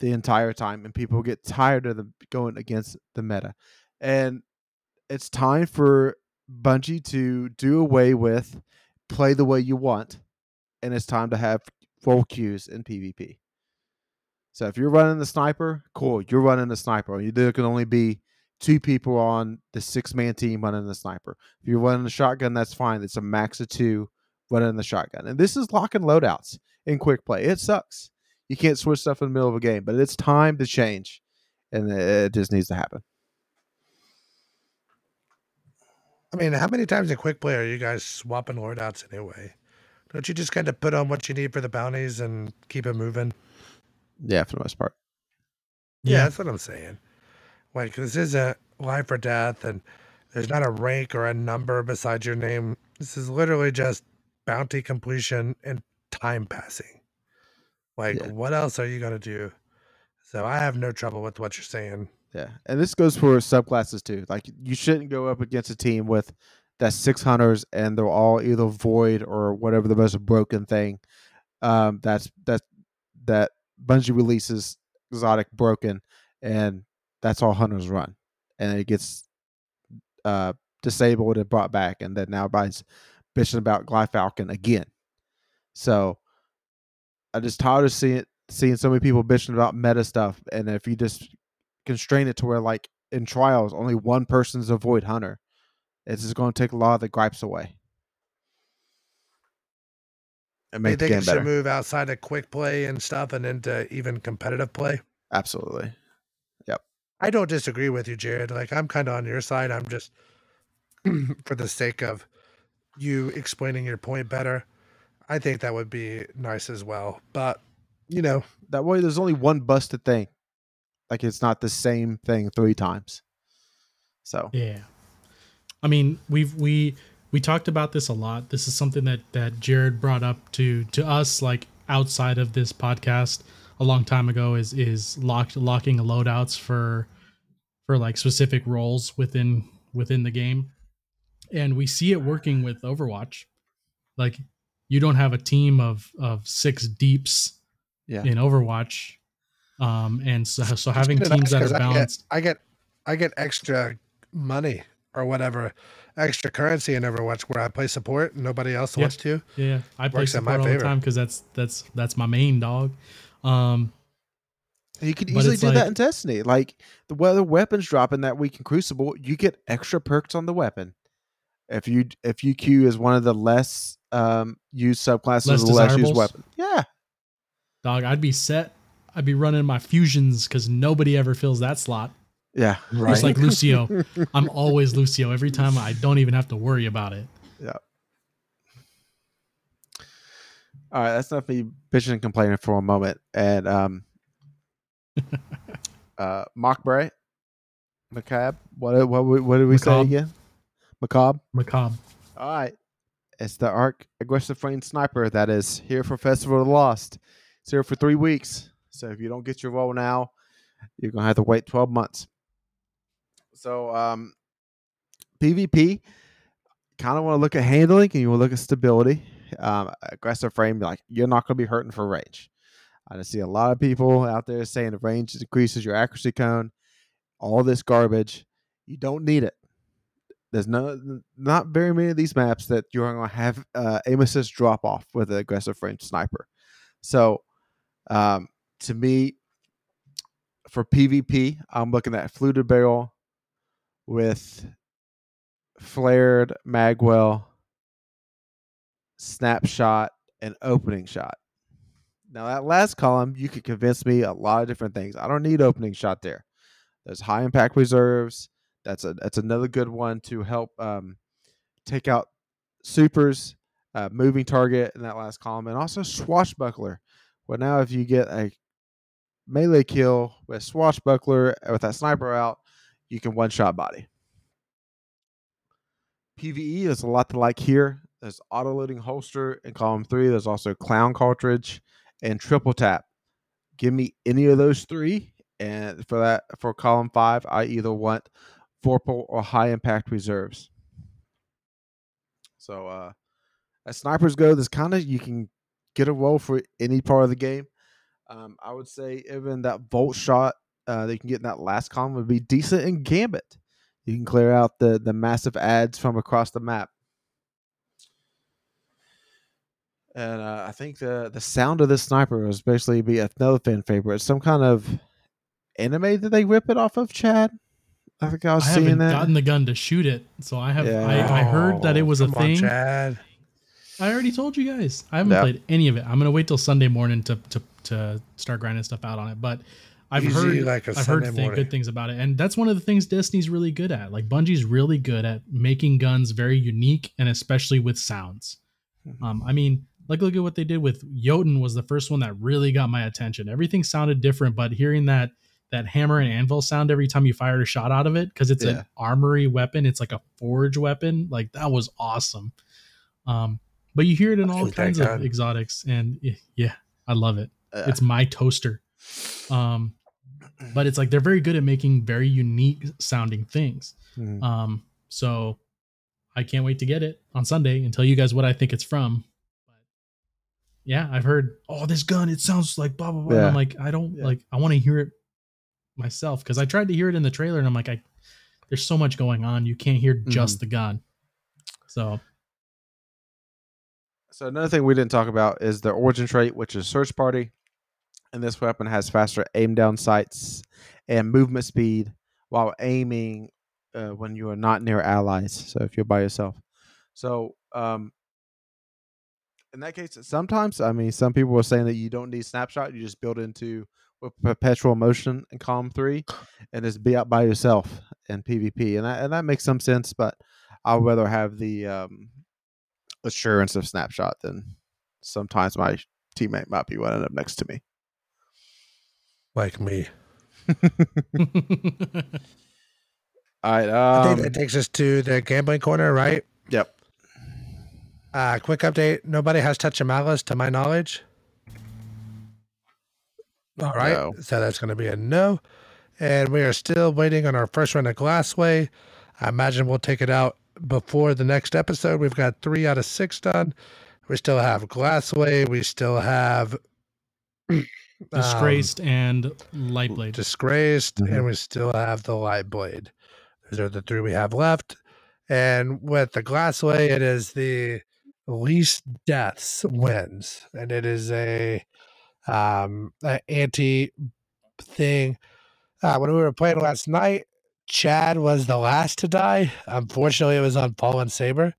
the entire time, and people get tired of the going against the meta. And it's time for Bungie to do away with play the way you want, and it's time to have full queues in PvP. So if you're running the sniper, cool, you're running the sniper. There can only be two people on the six man team running the sniper. If you're running the shotgun, that's fine. It's a max of two running the shotgun. And this is locking loadouts in quick play. It sucks. You can't switch stuff in the middle of a game, but it's time to change. And it just needs to happen. I mean, how many times in quick play are you guys swapping loadouts anyway? Don't you just kind of put on what you need for the bounties and keep it moving? Yeah, for the most part. Yeah, yeah. that's what I'm saying. Like, this isn't life or death, and there's not a rank or a number beside your name. This is literally just bounty completion and time passing. Like, yeah. what else are you going to do? So I have no trouble with what you're saying. Yeah, and this goes for subclasses too. Like you shouldn't go up against a team with that six hunters and they're all either void or whatever the most broken thing. Um, that's that that Bungie releases exotic broken, and that's all hunters run, and it gets uh disabled and brought back, and then now everybody's bitching about Gyrfalcon again. So I just tired of seeing seeing so many people bitching about meta stuff, and if you just constrain it to where like in trials only one person's a void hunter. It's just going to take a lot of the gripes away. And make you think it should move outside of quick play and stuff and into even competitive play? Absolutely. I don't disagree with you, Jared. Like I'm kind of on your side. I'm just for the sake of you explaining your point better. I think that would be nice as well. But you know, that way there's only one busted thing. Like it's not the same thing three times. So yeah, I mean we've we we talked about this a lot. This is something that that Jared brought up to to us like outside of this podcast a long time ago. Is is locked locking loadouts for for like specific roles within within the game, and we see it working with Overwatch. Like you don't have a team of of six deeps yeah. in Overwatch um, and so, so having teams that are balanced, I get, I get, I get extra money or whatever, extra currency in Overwatch where I play support. And nobody else yeah. wants to. Yeah, I play support all the time because that's that's that's my main dog. Um, you could easily do like, that in Destiny. Like the weather weapons drop in that week in Crucible, you get extra perks on the weapon. If you if you queue is one of the less um used subclasses less of the less used weapon. Yeah. Dog, I'd be set I'd be running my fusions because nobody ever fills that slot. Yeah, right. Just like Lucio, I'm always Lucio every time. I don't even have to worry about it. Yeah. All right, that's enough me bitching and complaining for a moment. And um, uh, Mockbray, Macabre. What what what did we Macabre. say again? Macabre. Macabre. All right, it's the Arc Aggressive Flame Sniper that is here for Festival of the Lost. It's here for three weeks. So if you don't get your role now, you're gonna have to wait 12 months. So um, PvP, kind of want to look at handling and you want to look at stability. Um, aggressive frame, like you're not gonna be hurting for range. I see a lot of people out there saying the range decreases your accuracy cone. All this garbage, you don't need it. There's no not very many of these maps that you're going to have uh, aim assist drop off with an aggressive range sniper. So um, to me, for PvP, I'm looking at fluted barrel with flared magwell, snapshot, and opening shot. Now that last column, you could convince me a lot of different things. I don't need opening shot there. There's high impact reserves. That's a that's another good one to help um, take out supers, uh, moving target in that last column, and also swashbuckler. Well, now if you get a melee kill with swashbuckler with that sniper out, you can one shot body. PVE is a lot to like here. There's auto loading holster in column three. There's also clown cartridge and triple tap. Give me any of those three, and for that for column five, I either want Vorpal or high impact reserves. So uh as snipers go, this kind of you can get a roll for any part of the game. Um, I would say even that volt shot uh, that you can get in that last column would be decent in Gambit. You can clear out the the massive ads from across the map. And uh, I think the the sound of this sniper was basically be another fan favorite. Some kind of anime that they rip it off of, Chad. I think I was I seeing haven't that. gotten the gun to shoot it, so I have. Yeah. I, I heard that it was a Come on, thing. Chad. I already told you guys. I haven't Yeah. played any of it. I'm gonna wait till Sunday morning to to, to start grinding stuff out on it. But I've Usually heard like a I've heard Sunday th- morning. good things about it, and that's one of the things Destiny's really good at. Like Bungie's really good at making guns very unique, and especially with sounds. Mhm. Um, I mean, like look at what they did with Jötunn was the first one that really got my attention. Everything sounded different, but hearing that that hammer and anvil sound every time you fired a shot out of it because it's Yeah. an armory weapon, it's like a forge weapon. Like that was awesome. Um, but you hear it in all kinds of exotics, and yeah, I love it. Uh, It's my toaster. Um, but it's like they're very good at making very unique sounding things. mhm. Um, so I can't wait to get it on Sunday and tell you guys what I think it's from. Yeah, I've heard, oh, this gun, it sounds like blah blah blah. Yeah. I'm like, I don't Yeah. like I want to hear it myself because I tried to hear it in the trailer and I'm like, I there's so much going on, you can't hear just the gun. So So another thing we didn't talk about is the origin trait, which is search party. And this weapon has faster aim down sights and movement speed while aiming uh, when you are not near allies. So if you're by yourself. So um, in that case, sometimes I mean some people were saying that you don't need snapshot. You just build into with perpetual motion in column three, and just be out by yourself in PvP, and that and that makes some sense. But I'd rather have the um, assurance of snapshot than sometimes my teammate might be running up next to me. Like me. All right. I think Um, that takes us to the gambling corner, right? yep. Uh, quick update. Nobody has Touch of Malice to my knowledge. All right. No. So that's going to be a no. And we are still waiting on our first run of Glassway. I imagine we'll take it out before the next episode. We've got three out of six done. We still have Glassway. We still have um, disgraced and lightblade. disgraced, Mhm. and we still have the light blade. Those are the three we have left. And with the glassway, it is the least deaths wins, and it is a um anti thing. Uh, when we were playing last night, Chad was the last to die. Unfortunately, it was on Fallen Saber,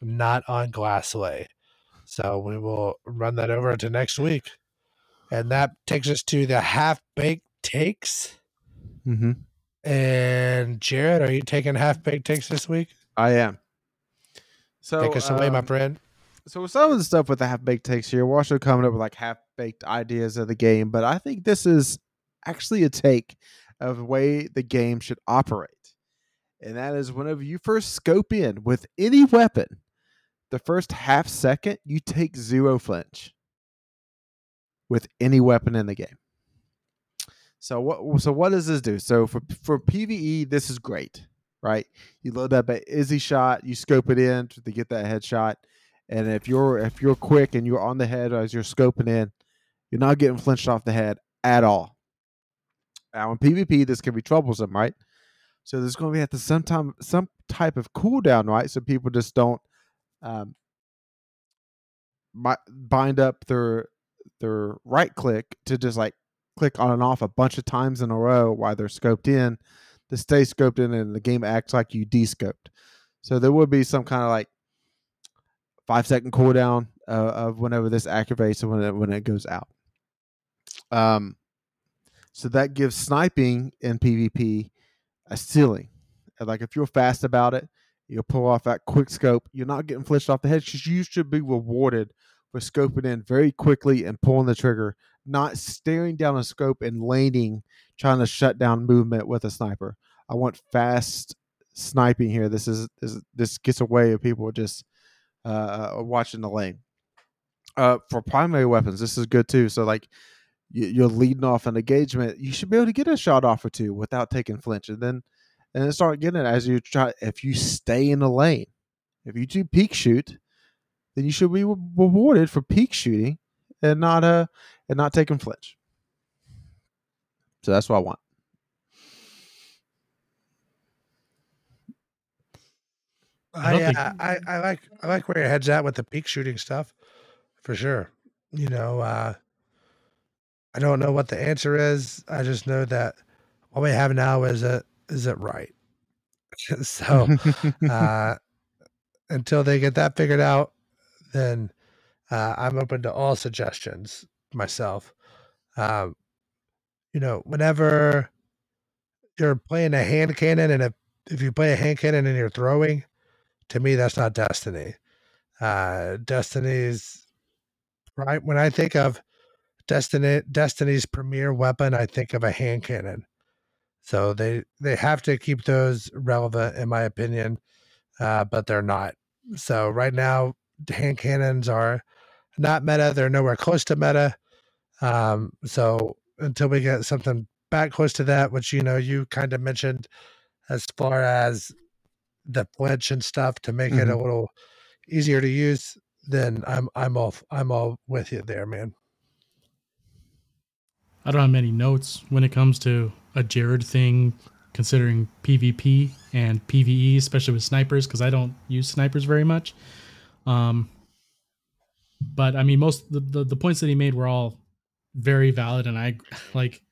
not on Glassway. So we will run that over to next week. And that takes us to the half baked takes. Mm-hmm. And Jared, are you taking half baked takes this week? I am. So Take us away, my um, friend. So some of the stuff with the half baked takes here, we're also coming up with like half baked ideas of the game, but I think this is actually a take of the way the game should operate. And that is whenever you first scope in with any weapon, the first half second you take zero flinch with any weapon in the game. So what so what does this do? So for for PvE, this is great, right? You load up a Izzy shot, you scope it in to get that headshot. And if you're if you're quick and you're on the head as you're scoping in, you're not getting flinched off the head at all. Now in PvP, this can be troublesome, right? So there's going to be at the some time some type of cooldown, right? So people just don't um, bind up their their right click to just like click on and off a bunch of times in a row while they're scoped in to stay scoped in, and the game acts like you descoped. So there would be some kind of like five second cooldown uh, of whenever this activates and when it, when it goes out. Um, so that gives sniping in PvP a ceiling. Like if you're fast about it, you'll pull off that quick scope. You're not getting flinched off the head because you should be rewarded for scoping in very quickly and pulling the trigger, not staring down a scope and laning, trying to shut down movement with a sniper. I want fast sniping here. This is this, this gets away of people just uh, watching the lane. Uh, for primary weapons, this is good too. So like you, you're leading off an engagement, you should be able to get a shot off or two without taking flinch, and then and then start getting it as you try. If you stay in the lane, if you do peek shoot, then you should be rewarded for peek shooting and not uh and not taking flinch. So that's what I want. I, don't think- uh, I I like I like where your head's at with the peek shooting stuff, for sure. You know, uh, I don't know what the answer is. I just know that what we have now is it is it right. so uh, until they get that figured out, then uh, I'm open to all suggestions myself. Um, you know, whenever you're playing a hand cannon, and if, if you play a hand cannon and you're throwing, to me, that's not Destiny. Uh, Destiny's right when I think of Destiny, Destiny's premier weapon, I think of a hand cannon. So they they have to keep those relevant, in my opinion, uh, but they're not. So right now, hand cannons are not meta. They're nowhere close to meta. Um, so until we get something back close to that, which you know you kind of mentioned, as far as the flinch and stuff to make it a little easier to use, then I'm I'm all I'm all with you there, man. I don't have many notes when it comes to a Jared thing, considering PvP and PvE, especially with snipers, because I don't use snipers very much. Um, but I mean, most the, the the points that he made were all very valid, and I like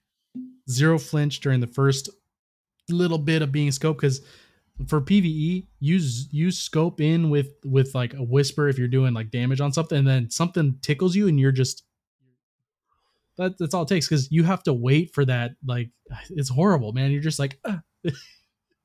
zero flinch during the first little bit of being scoped because for PVE, use use scope in with with like a whisper if you're doing like damage on something, and then something tickles you, and you're just that, that's all it takes because you have to wait for that. Like it's horrible, man. You're just like "Ah,"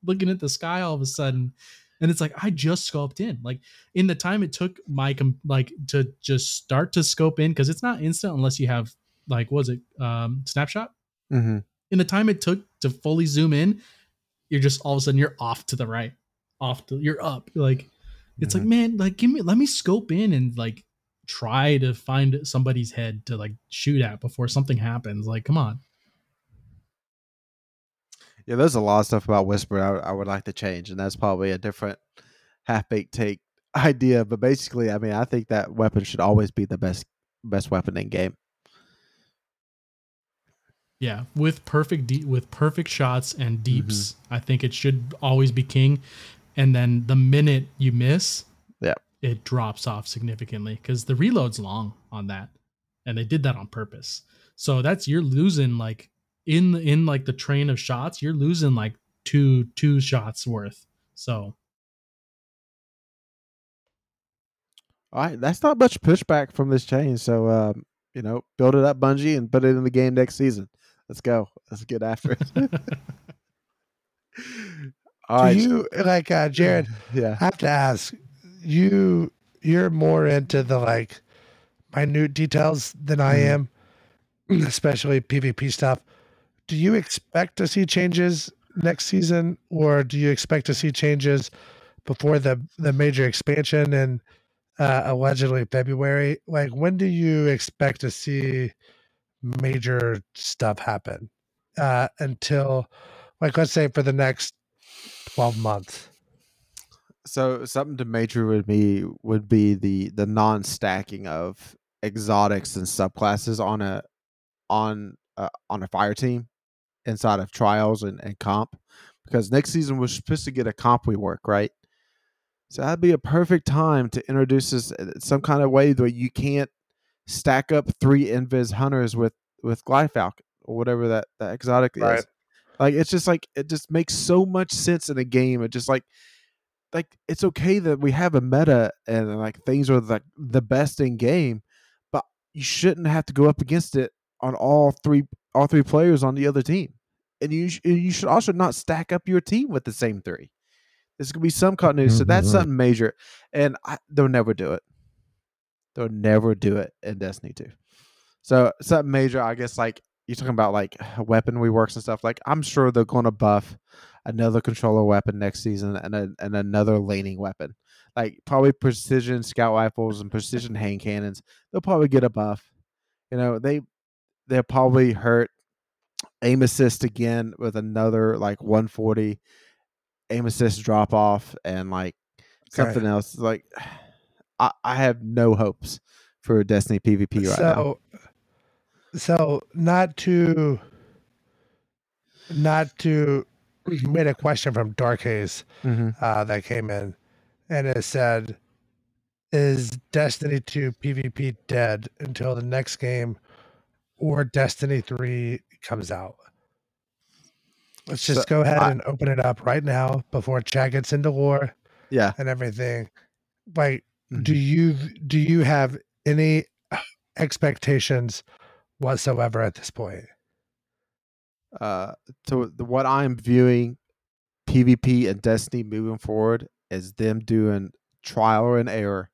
looking at the sky all of a sudden, and it's like I just scoped in. Like in the time it took my com- like to just start to scope in because it's not instant unless you have like was it um snapshot. mm-hmm. In the time it took to fully zoom in, you're just all of a sudden you're off to the right, off to you're up. Like it's like mm-hmm. man, like give me let me scope in and like try to find somebody's head to like shoot at before something happens. Like come on. Yeah, there's a lot of stuff about Whisper I, I would like to change, and that's probably a different half baked take idea. But basically, I mean, I think that weapon should always be the best best weapon in game. Yeah, with perfect de- with perfect shots and deeps, Mm-hmm. I think it should always be king. And then the minute you miss, Yeah. it drops off significantly because the reload's long on that, and they did that on purpose. So that's you're losing like in in like the train of shots, you're losing like two two shots worth. So All right, that's not much pushback from this change. So, um, you know, build it up, Bungie, and put it in the game next season. Let's go. Let's get after it. All Do you like uh, Jared? Yeah. I have to ask you. You're more into the like minute details than I Mhm. am, especially PvP stuff. Do you expect to see changes next season, or do you expect to see changes before the the major expansion in uh, allegedly February? Like, when do you expect to see major stuff happen? Uh, until, like, let's say for the next twelve months. So something to major would be would be the the non stacking of exotics and subclasses on a on uh, on a fire team inside of trials and, and comp because next season we're supposed to get a comp we work right so that'd be a perfect time to introduce this uh, some kind of way where you can't stack up three invis hunters with with Gyrfalcon or whatever that that exotic Right. is like it's just like it just makes so much sense in a game it just like like it's okay that we have a meta and like things are like the best in game, but you shouldn't have to go up against it on all three all three players on the other team, and you sh- you should also not stack up your team with the same three. There's gonna be some continuity, so that's Mhm. something major, and I, they'll never do it. They'll never do it in Destiny two. So something major, I guess, like you're talking about like weapon reworks and stuff. Like I'm sure they're gonna buff another controller weapon next season and a, and another laning weapon. like probably precision scout rifles and precision hand cannons. They'll probably get a buff. You know, they they'll probably hurt aim assist again with another like 140 aim assist drop off and like something else. Like I, I have no hopes for Destiny PvP right so, now. So not to not to we made a question from Dark Haze Mm-hmm. uh, that came in, and it said, "Is Destiny 2 PvP dead until the next game or Destiny 3 comes out?" Let's just So, go ahead I- and open it up right now before chat gets into war. Yeah. and everything. Like, Mhm. do you do you have any expectations whatsoever at this point? uh so the, what i'm viewing pvp and destiny moving forward is them doing trial and error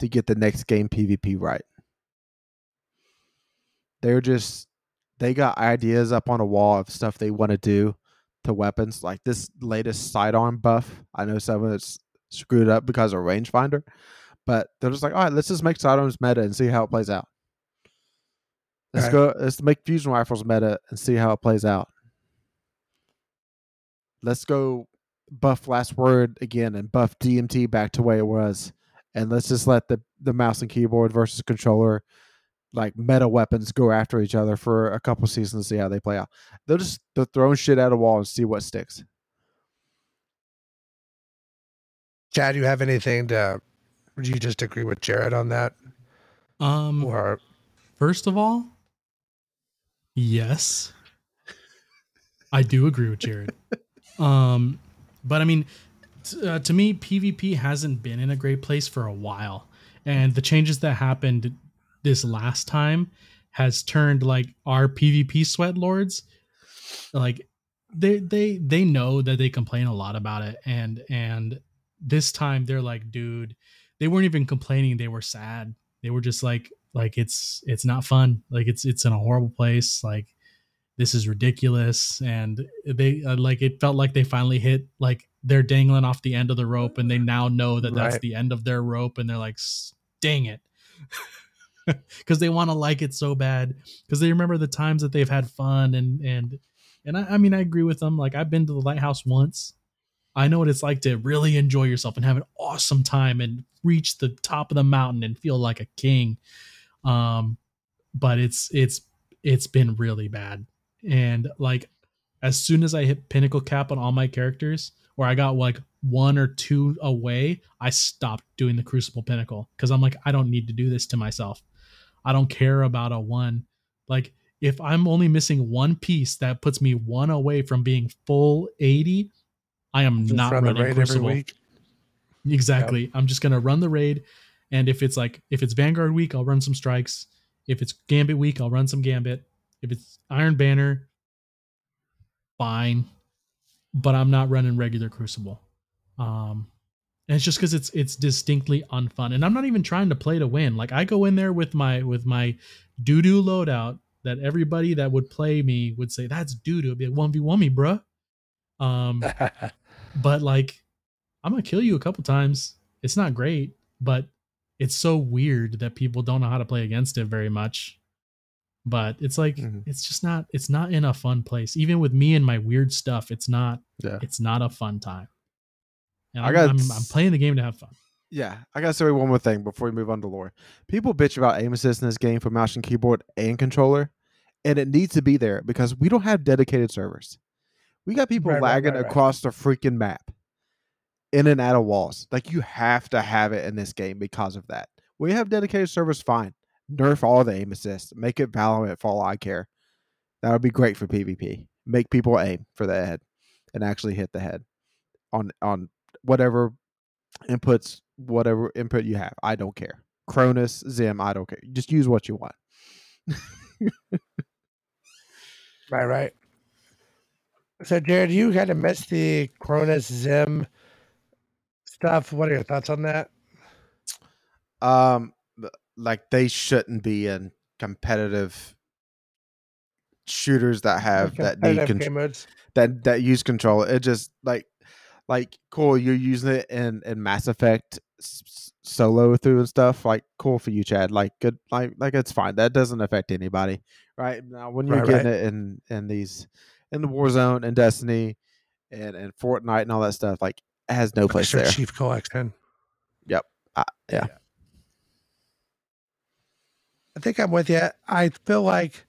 to get the next game pvp right they're just they got ideas up on a wall of stuff they want to do to weapons like this latest sidearm buff i know some of it's screwed up because of rangefinder but they're just like all right let's just make sidearms meta and see how it plays out Let's Right. go. Let's make fusion rifles meta and see how it plays out. Let's go buff last word again and buff DMT back to where it was, and let's just let the the mouse and keyboard versus controller like meta weapons go after each other for a couple seasons to see how they play out. They'll just they're throwing shit at a wall and see what sticks. Chad, do you have anything to? Would you just agree with Jared on that, Um, or first of all, yes, I do agree with Jared. um, but I mean, t- uh, to me, PvP hasn't been in a great place for a while, and the changes that happened this last time has turned like our PvP sweat lords, like they they they know that they complain a lot about it, and and this time they're like, dude, they weren't even complaining; they were sad. They were just like, like it's it's not fun. Like it's it's in a horrible place. Like this is ridiculous, and they uh, like it felt like they finally hit like they're dangling off the end of the rope, and they now know that that's Right. the end of their rope, and they're like, dang it. Because they want to like it so bad, because they remember the times that they've had fun and and and I, I mean I agree with them. Like I've been to the lighthouse once, I know what it's like to really enjoy yourself and have an awesome time and reach the top of the mountain and feel like a king. Um, but it's it's it's been really bad. And like as soon as I hit pinnacle cap on all my characters, where I got like one or two away, I stopped doing the crucible pinnacle because I'm like, I don't need to do this to myself. I don't care about a one. Like if I'm only missing one piece that puts me one away from being full 80, I am just not running raid crucible. every week? Exactly. I'm just gonna run the raid, and if it's like if it's Vanguard week, I'll run some strikes. If it's Gambit week, I'll run some Gambit. If it's Iron Banner, fine, but I'm not running regular Crucible. Um, and it's just because it's it's distinctly unfun, and I'm not even trying to play to win. Like I go in there with my with my doo doo loadout that everybody that would play me would say that's doo doo. Be like one v one me, bruh. Um, but like I'm gonna kill you a couple times. It's not great, but it's so weird that people don't know how to play against it very much. But it's like Mhm. it's just not it's not in a fun place. Even with me and my weird stuff, it's not Yeah. it's not a fun time. And I I'm, got I'm, s- I'm playing the game to have fun. Yeah, I gotta say one more thing before we move on to lore. People bitch about aim assist in this game for mouse and keyboard and controller, and it needs to be there because we don't have dedicated servers. We got people Right, lagging right, right. across the freaking map, in and out of walls. Like you have to have it in this game because of that. We have dedicated servers, fine. Nerf all the aim assist. Make it Valorant for all I care. That would be great for PvP. Make people aim for the head and actually hit the head on on whatever inputs, whatever input you have. I don't care. Cronus, XIM, I don't care. Just use what you want. Right, right. So, Jared, you kind of missed the Cronus XIM stuff. What are your thoughts on that? Um, like they shouldn't be in competitive shooters that have that need Competitive con- game modes. that that use control. It just like like cool. You're using it in in Mass Effect s- solo through and stuff, like cool for you, Chad. Like good, like like it's fine. That doesn't affect anybody, right? Now when you're Right, getting right. it in in these in the Warzone and Destiny and and Fortnite and all that stuff, like it has no place Extra there. Chief Collection. Uh, yeah. I think I'm with you. I feel like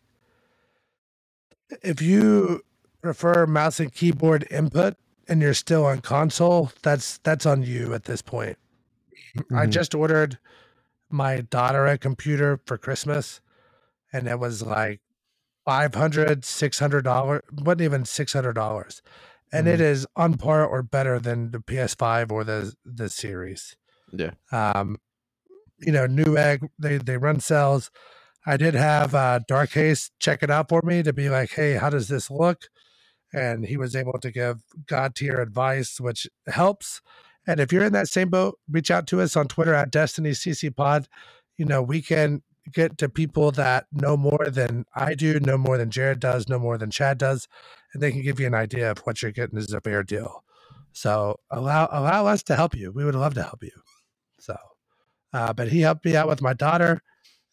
if you prefer mouse and keyboard input and you're still on console, that's that's on you at this point. I Mhm. just ordered my daughter a computer for Christmas and it was like 500 600 dollars wasn't even 600 dollars. And it is on par or better than the ps5 or the the series. Yeah. um you know newegg they they run sales i did have uh dark Haze check it out for me to be like hey how does this look? And he was able to give god tier advice which helps. And if you're in that same boat reach out to us on twitter at destiny cc pod. You know we can get to people that know more than i do know more than jared does know more than chad does and they can give you an idea of what you're getting is a fair deal. So allow allow us to help you. We would love to help you. So uh, but he helped me out with my daughter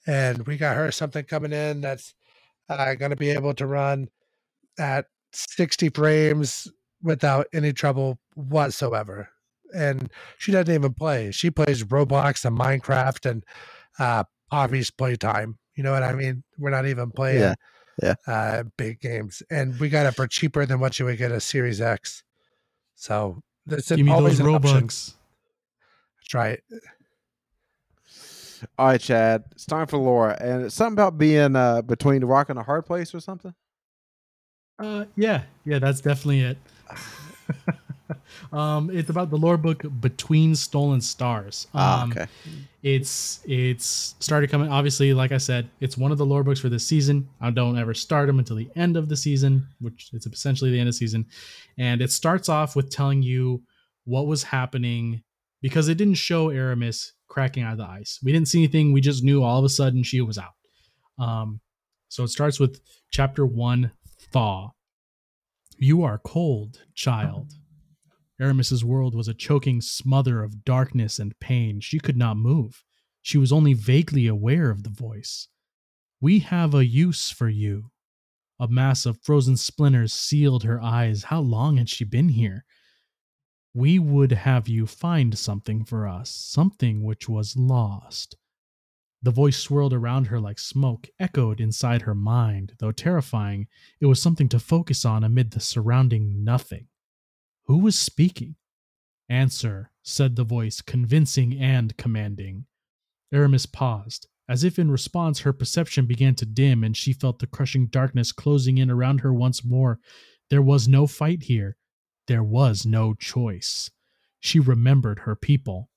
and we got her something coming in that's uh, going to be able to run at 60 frames without any trouble whatsoever. And she doesn't even play. She plays roblox and minecraft and uh Poppy's playtime you know what i mean we're not even playing Yeah, yeah. uh big games and we got it for cheaper than what you would get a series x so it's an, Give me always those an option. Robux. that's right All right, Chad. It's time for lore, and it's something about being uh, between the rock and a hard place or something. Uh, yeah, yeah, that's definitely it. um, it's about the lore book Between Stolen Stars. Um, ah, okay. It's it's started coming. Obviously, like I said, it's one of the lore books for this season. I don't ever start them until the end of the season, which it's essentially the end of season. And it starts off with telling you what was happening because it didn't show Eramis cracking out of the ice. We didn't see anything. We just knew all of a sudden she was out. Um, so it starts with chapter one, thaw. You are cold, child. Eramis's world was a choking smother of darkness and pain. She could not move. She was only vaguely aware of the voice. We have a use for you. A mass of frozen splinters sealed her eyes. How long had she been here? We would have you find something for us, something which was lost. The voice swirled around her like smoke, echoed inside her mind. Though terrifying, it was something to focus on amid the surrounding nothing. Who was speaking? Answer, said the voice, convincing and commanding. Eramis paused. As if in response, her perception began to dim and she felt the crushing darkness closing in around her once more. There was no fight here. There was no choice. She remembered her people.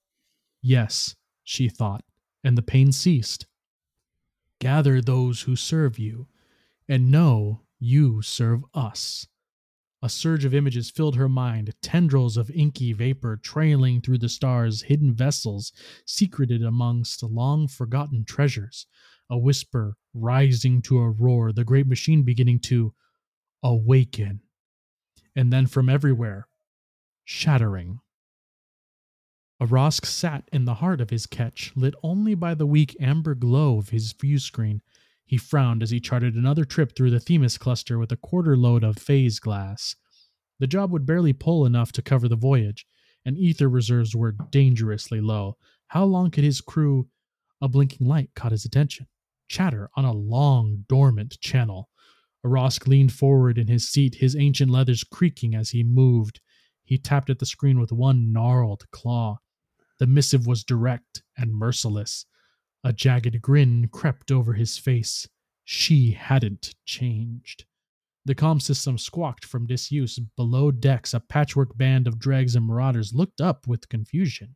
Yes, she thought, and the pain ceased. Gather those who serve you, and know you serve us. A surge of images filled her mind, tendrils of inky vapor trailing through the stars, hidden vessels secreted amongst long forgotten treasures, a whisper rising to a roar, the great machine beginning to awaken. And then from everywhere, shattering. Arask sat in the heart of his ketch, lit only by the weak amber glow of his view screen. He frowned as he charted another trip through the Themis cluster with a quarter load of phase glass. The job would barely pull enough to cover the voyage, and ether reserves were dangerously low. How long could his crew? A blinking light caught his attention. Chatter on a long, dormant channel. Arask leaned forward in his seat, his ancient leathers creaking as he moved. He tapped at the screen with one gnarled claw. The missive was direct and merciless. A jagged grin crept over his face. She hadn't changed. The comm system squawked from disuse. Below decks, a patchwork band of dregs and marauders looked up with confusion.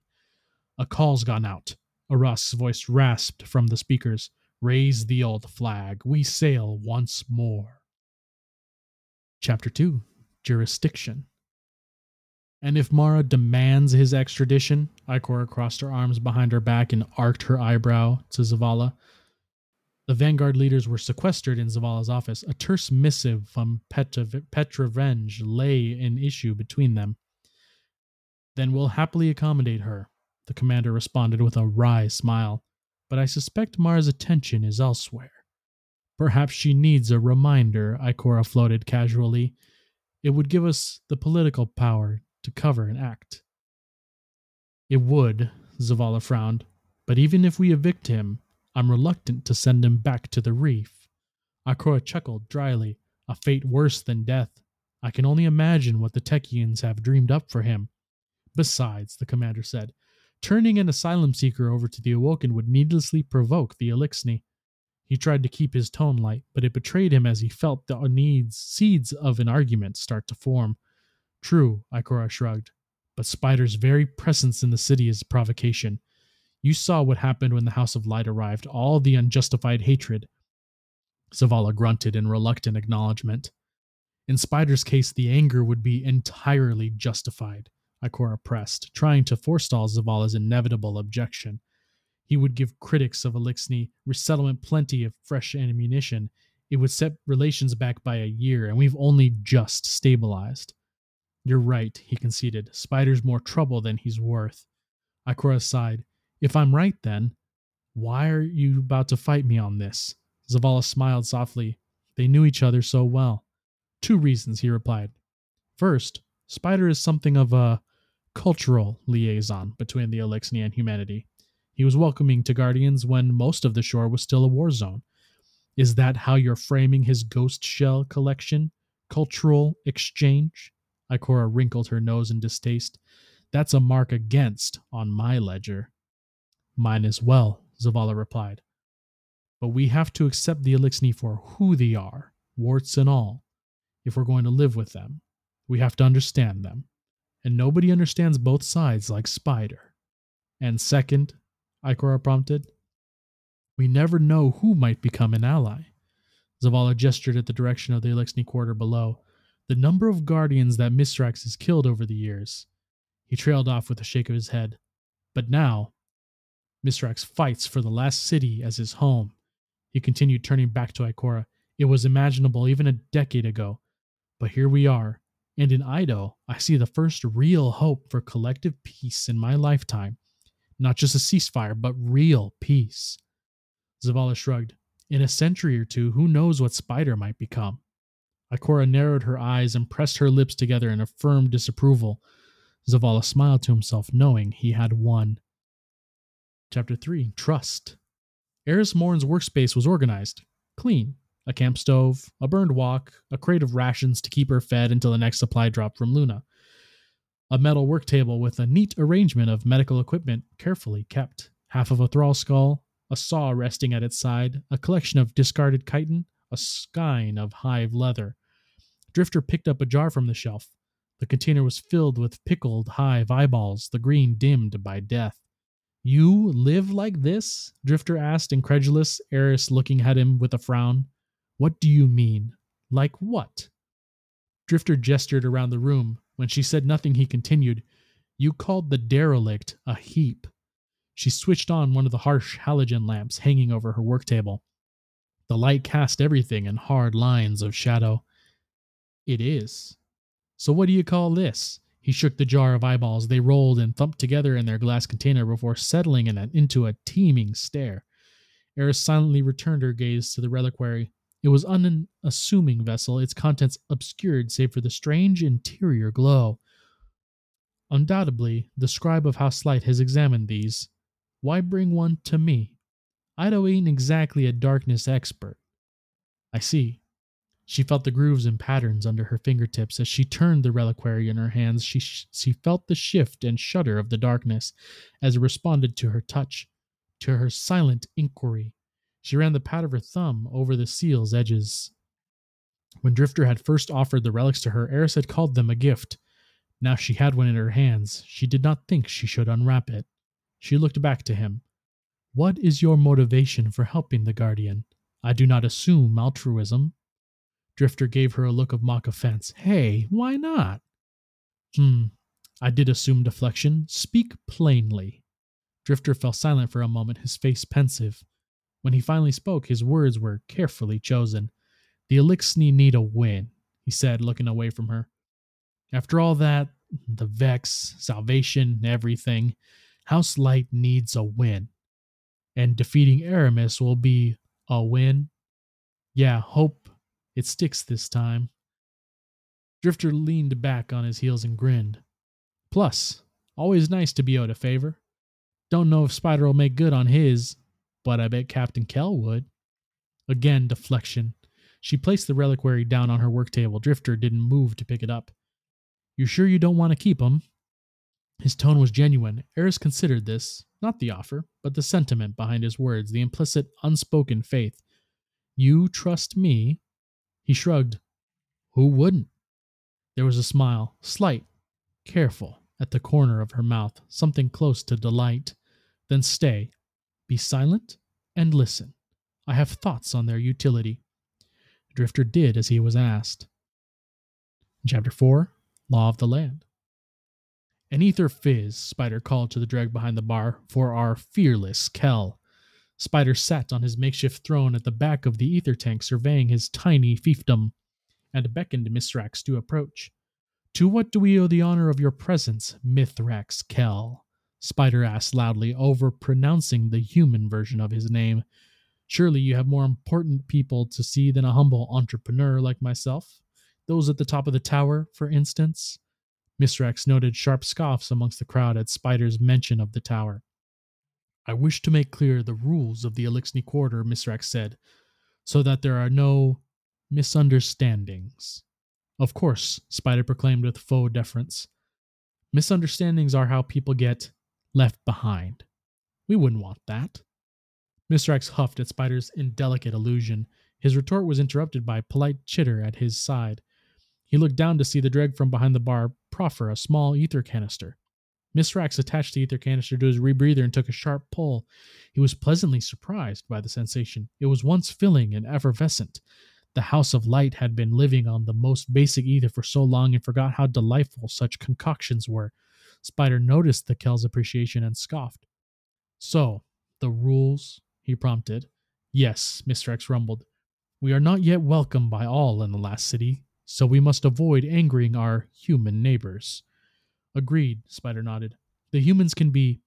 A call's gone out. Arask's voice rasped from the speakers. Raise the old flag. We sail once more. Chapter 2 Jurisdiction. And if Mara demands his extradition, Ikora crossed her arms behind her back and arched her eyebrow to Zavala. The Vanguard leaders were sequestered in Zavala's office. A terse missive from Petra, Petravenge lay in issue between them. Then we'll happily accommodate her. the commander responded with a wry smile. But I suspect Mara's attention is elsewhere. Perhaps she needs a reminder, Ikora floated casually. It would give us the political power to cover an act. It would, Zavala frowned, but even if we evict him, I'm reluctant to send him back to the reef. Ikora chuckled dryly. A fate worse than death. I can only imagine what the Techeuns have dreamed up for him. Besides, the commander said, Turning an asylum seeker over to the Awoken would needlessly provoke the Eliksni. He tried to keep his tone light, but it betrayed him as he felt the needs, seeds of an argument start to form. True, Ikora shrugged, but Spider's very presence in the city is provocation. You saw what happened when the House of Light arrived, all the unjustified hatred. Zavala grunted in reluctant acknowledgement. In Spider's case, the anger would be entirely justified. Ikora pressed, trying to forestall Zavala's inevitable objection. He would give critics of Eliksni resettlement plenty of fresh ammunition. It would set relations back by a year, and we've only just stabilized. You're right, he conceded. Spider's more trouble than he's worth. Ikora sighed. If I'm right, then, why are you about to fight me on this? Zavala smiled softly. They knew each other so well. Two reasons, he replied. First, Spider is something of a cultural liaison between the Eliksni and humanity. He was welcoming to Guardians when most of the shore was still a war zone. Is that how you're framing his ghost shell collection? Cultural exchange? Ikora wrinkled her nose in distaste. That's a mark against on my ledger. Mine as well, Zavala replied. But we have to accept the Eliksni for who they are, warts and all, if we're going to live with them. We have to understand them and nobody understands both sides like Spider. And second, Ikora prompted, we never know who might become an ally. Zavala gestured at the direction of the Eliksni quarter below. The number of guardians that Mithrax has killed over the years. He trailed off with a shake of his head. But now, Mithrax fights for the last city as his home. He continued turning back to Ikora. It was imaginable even a decade ago. But here we are, and in Eido, I see the first real hope for collective peace in my lifetime. Not just a ceasefire, but real peace. Zavala shrugged. In a century or two, who knows what Spider might become? Ikora narrowed her eyes and pressed her lips together in a firm disapproval. Zavala smiled to himself, knowing he had won. Chapter 3 Trust. Eris Morn's workspace was organized, clean, a camp stove, a burned wok, a crate of rations to keep her fed until the next supply drop from Luna, a metal work table with a neat arrangement of medical equipment carefully kept, half of a thrall skull, a saw resting at its side, a collection of discarded chitin, a skein of hive leather. Drifter picked up a jar from the shelf. The container was filled with pickled hive eyeballs, the green dimmed by death. You live like this? Drifter asked, incredulous, Eris looking at him with a frown. What do you mean? Like what? Drifter gestured around the room. When she said nothing, he continued, You called the derelict a heap. She switched on one of the harsh halogen lamps hanging over her work table. The light cast everything in hard lines of shadow. It is. So what do you call this? He shook the jar of eyeballs. They rolled and thumped together in their glass container before settling in a, into a teeming stare. Eris silently returned her gaze to the reliquary. It was an unassuming vessel, its contents obscured save for the strange interior glow. Undoubtedly, the scribe of House Light has examined these. Why bring one to me? Eido ain't exactly a darkness expert. I see. She felt the grooves and patterns under her fingertips as she turned the reliquary in her hands. She, she felt the shift and shudder of the darkness as it responded to her touch, to her silent inquiry. She ran the pad of her thumb over the seal's edges. When Drifter had first offered the relics to her, Eris had called them a gift. Now she had one in her hands. She did not think she should unwrap it. She looked back to him. What is your motivation for helping the Guardian? I do not assume altruism. Drifter gave her a look of mock offense. Hey, why not? Hmm, I did assume deflection. Speak plainly. Drifter fell silent for a moment, his face pensive. When he finally spoke, his words were carefully chosen. The Eliksni need a win, he said, looking away from her. After all that, the Vex, salvation, everything, House Light needs a win. And defeating Eramis will be a win. Yeah, hope it sticks this time. Drifter leaned back on his heels and grinned. Plus, always nice to be owed a favor. Don't know if Spider will make good on his, but I bet Captain Kell would. Again, deflection. She placed the reliquary down on her work table. Drifter didn't move to pick it up. You sure you don't want to keep 'em? His tone was genuine. Eris considered this, not the offer, but the sentiment behind his words, the implicit, unspoken faith. You trust me? He shrugged. Who wouldn't? There was a smile, slight, careful, at the corner of her mouth, something close to delight. Then stay, be silent, and listen. I have thoughts on their utility. The Drifter did as he was asked. Chapter 4 Law of the Land. An ether fizz, Spider called to the dreg behind the bar, for our fearless Kell. Spider sat on his makeshift throne at the back of the ether tank, surveying his tiny fiefdom, and beckoned Mithrax to approach. To what do we owe the honor of your presence, Mithrax Kell? Spider asked loudly, over pronouncing the human version of his name. Surely you have more important people to see than a humble entrepreneur like myself. Those at the top of the tower, for instance. Mithrax noted sharp scoffs amongst the crowd at Spider's mention of the tower. I wish to make clear the rules of the Eliksni Quarter, Mithrax said, so that there are no misunderstandings. Of course, Spider proclaimed with faux deference. Misunderstandings are how people get left behind. We wouldn't want that. Mithrax huffed at Spider's indelicate allusion. His retort was interrupted by a polite chitter at his side. He looked down to see the dreg from behind the bar proffer a small ether canister. Mithrax attached the ether canister to his rebreather and took a sharp pull. He was pleasantly surprised by the sensation. It was once filling and effervescent. The House of Light had been living on the most basic ether for so long and forgot how delightful such concoctions were. Spider noticed the Kell's appreciation and scoffed. So, the rules? he prompted. Yes, Mithrax rumbled. We are not yet welcome by all in the last city so we must avoid angering our human neighbors. Agreed, Spider nodded. The humans can be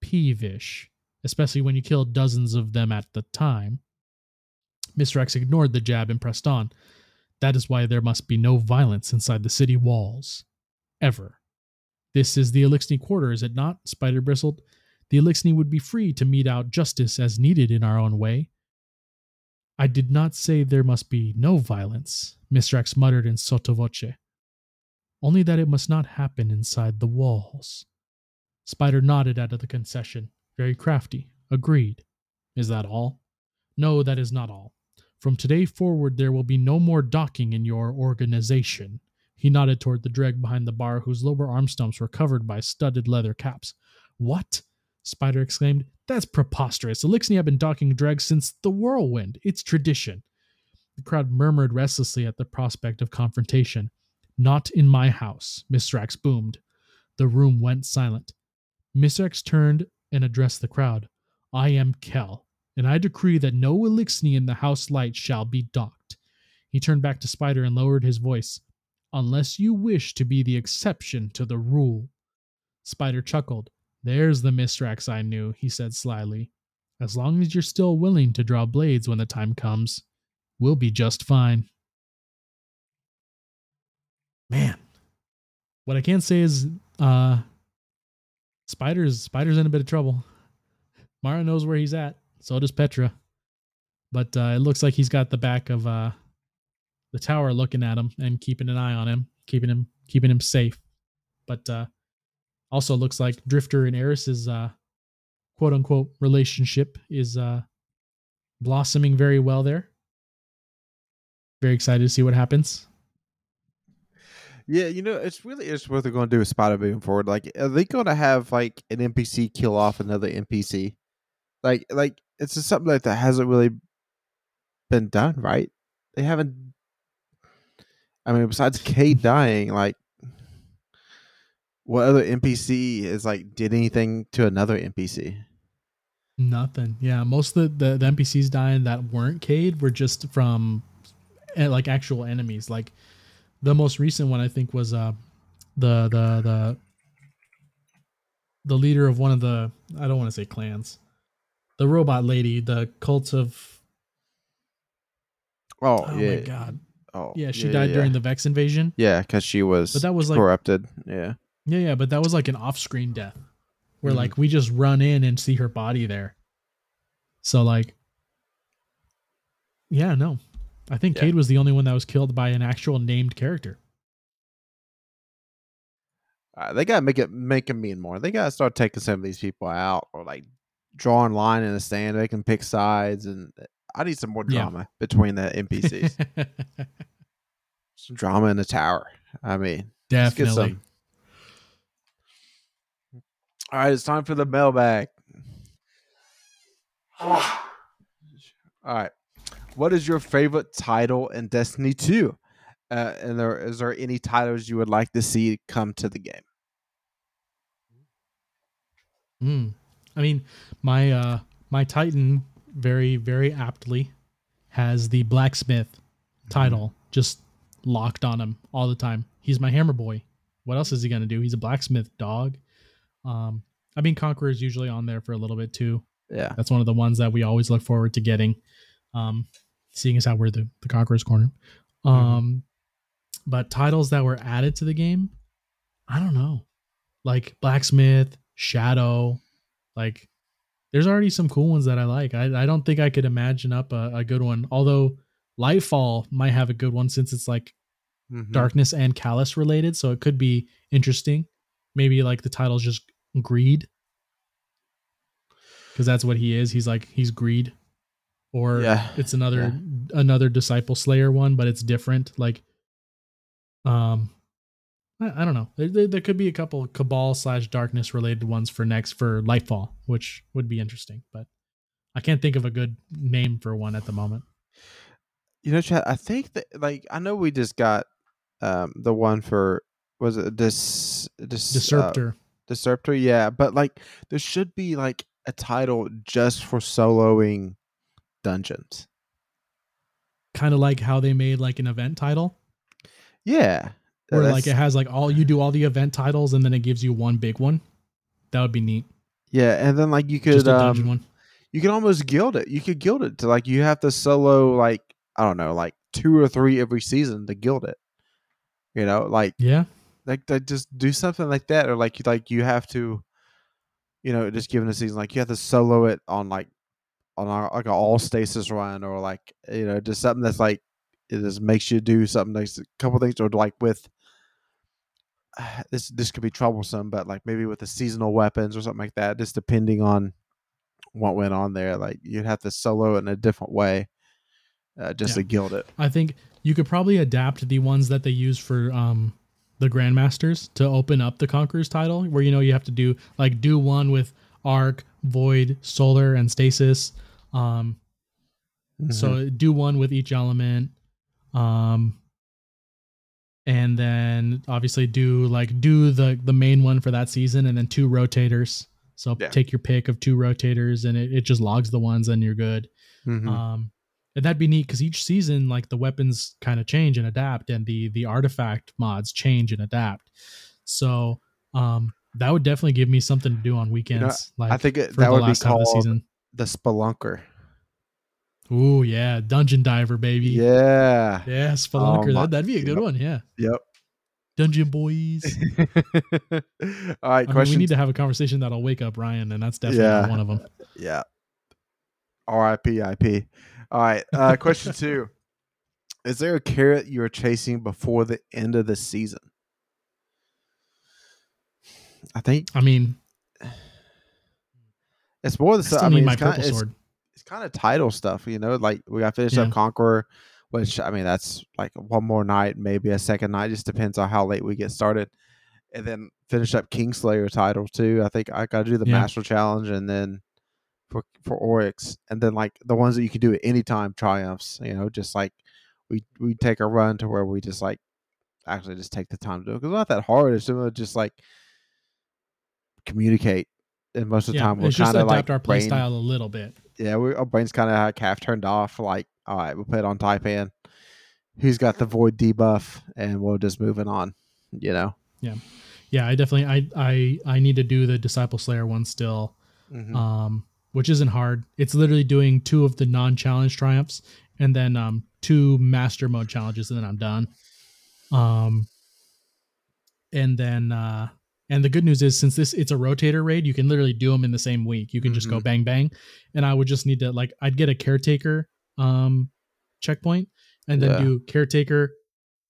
peevish, especially when you kill dozens of them at the time. Mithrax ignored the jab and pressed on. That is why there must be no violence inside the city walls. Ever. This is the Eliksni quarter, is it not? Spider bristled. The Eliksni would be free to mete out justice as needed in our own way. I did not say there must be no violence, Mithrax muttered in sotto voce. Only that it must not happen inside the walls. Spider nodded out of the concession, very crafty. Agreed. Is that all? No, that is not all. From today forward, there will be no more docking in your organization. He nodded toward the dreg behind the bar, whose lower arm stumps were covered by studded leather caps. What? Spider exclaimed. That's preposterous. Eliksni have been docking dregs since the whirlwind. It's tradition. The crowd murmured restlessly at the prospect of confrontation. Not in my house, Mithrax boomed. The room went silent. Mithrax turned and addressed the crowd. I am Kell, and I decree that no Eliksni in the house light shall be docked. He turned back to Spider and lowered his voice. Unless you wish to be the exception to the rule. Spider chuckled. There's the Mithrax I knew, he said slyly. As long as you're still willing to draw blades when the time comes, we'll be just fine. Man, what I can say is, uh, Spider's Spider's in a bit of trouble. Mara knows where he's at. So does Petra. But uh, it looks like he's got the back of uh, the tower looking at him and keeping an eye on him, keeping him keeping him safe. But uh, also looks like Drifter and Eris's uh, quote unquote relationship is uh, blossoming very well there. Very excited to see what happens. Yeah, you know, it's really interesting what they're going to do with Spider moving forward. Like, are they going to have like an NPC kill off another NPC? Like, like it's just something like that hasn't really been done, right? They haven't. I mean, besides Cayde dying, like, what other NPC is like did anything to another NPC? Nothing. Yeah, most of the, the, the NPCs dying that weren't Cayde were just from eh, like actual enemies. Like the most recent one I think was uh the the the the leader of one of the I don't want to say clans, the robot lady, the cult of. Oh, Oh yeah. my god! Oh, Yeah, she died yeah. during the Vex invasion. Yeah, because she was. But that was like- corrupted. Yeah. Yeah, yeah, but that was like an off-screen death, where Mhm. like we just run in and see her body there. So like, yeah, no, I think Yeah. Cayde was the only one that was killed by an actual named character. Uh, they gotta make it make them mean more. They gotta start taking some of these people out, or like drawing line in the stand. They can pick sides, and uh, I need some more Yeah. drama between the NPCs. some drama in the tower. I mean, Definitely. some. All right, it's time for the mailbag. All right, what is your favorite title in Destiny Two? Uh, and there is there any titles you would like to see come to the game? Mm. I mean, my uh my Titan very very aptly has the blacksmith title just locked on him all the time. He's my hammer boy. What else is he gonna do? He's a blacksmith dog. Um, I mean, Conqueror is usually on there for a little bit too. Yeah, That's one of the ones that we always look forward to getting. Um, seeing as how we're the the Conqueror's corner. Um, but titles that were added to the game, I don't know, like blacksmith, shadow, like there's already some cool ones that I like. I I don't think I could imagine up a, a good one. Although Lightfall might have a good one since it's like Mhm. darkness and Calus related, so it could be interesting. Maybe like the title's just greed, because that's what he is. He's like he's greed, or Yeah, it's another another disciple slayer one, but it's different. Like, um, I, I don't know. There, there, there could be a couple cabal slash darkness related ones for next for Lightfall, which would be interesting, but I can't think of a good name for one at the moment. You know, Chad, I think that like I know we just got um the one for was it this dis uh, Disruptor. Disruptor, yeah, but like there should be like a title just for soloing dungeons. kind of like how they made like an event title Yeah. where that's- like it has like all you do all the event titles and then it gives you one big one that would be neat yeah, and then like you could just a dungeon um, one you could almost guild it. You could guild it to like you have to solo like I don't know, like two or three every season to guild it. You know, like yeah like like just do something like that, or like you like you have to, you know, just given a season, like you have to solo it on like on a, like an all stasis run, or like you know, just something that's like it just makes you do something. Like a couple things, or like with this this could be troublesome, but like maybe with the seasonal weapons or something like that, just depending on what went on there, like you'd have to solo it in a different way, uh, just Yeah. to guild it. i think you could probably adapt the ones that they use for um the grandmasters to open up the conqueror's title where you know you have to do like do one with arc void solar and stasis um Mhm. So do one with each element. Um and then obviously do like do the the main one for that season and then two rotators. So Yeah. take your pick of two rotators and it, it just logs the ones and you're good. Mhm. Um and that'd be neat because each season like the weapons kind of change and adapt and the the artifact mods change and adapt. So um that would definitely give me something to do on weekends. like I think it, that the would be last half of the called season. The Spelunker. Ooh yeah, dungeon diver baby. Yeah. Yeah, Spelunker. Oh, my- that, that'd be a good yep. one. Yeah. Yep. Dungeon Boys. All right, I mean, question. we need to have a conversation that'll wake up Ryan, and that's definitely Yeah. one of them. yeah. R.I.P. IP. All right. Uh, question two: Is there a carrot you are chasing before the end of the season? I think I mean, it's more I the stuff. I need mean, my it's kind, purple it's, it's kind of title stuff, you know. Like we got finished Yeah. up Conqueror, which I mean that's like one more night, maybe a second night. Just depends on how late we get started, and then finish up Kingslayer title too. I think I got to do the Yeah. Master Challenge, and then for for Oryx, and then like the ones that you can do at any time triumphs. You know, just like we we take a run to where we just like actually just take the time to do it because it's not that hard. It's just like communicate. And most of the Yeah, time, we're just kind of like our play brain- style a little bit. yeah, we, our brain's kind of like half turned off. Like, all right, we'll put it on Taipan. Who's got the void debuff, and we'll just moving on. You know, yeah, yeah. I definitely I I I need to do the Disciple Slayer one still. Mhm. Um which isn't hard. It's literally doing two of the non-challenge triumphs and then um two master mode challenges and then I'm done. Um and then uh and the good news is since this it's a rotator raid, you can literally do them in the same week. You can just go Mhm. bang bang and I would just need to like I'd get a caretaker um checkpoint and then Yeah. do caretaker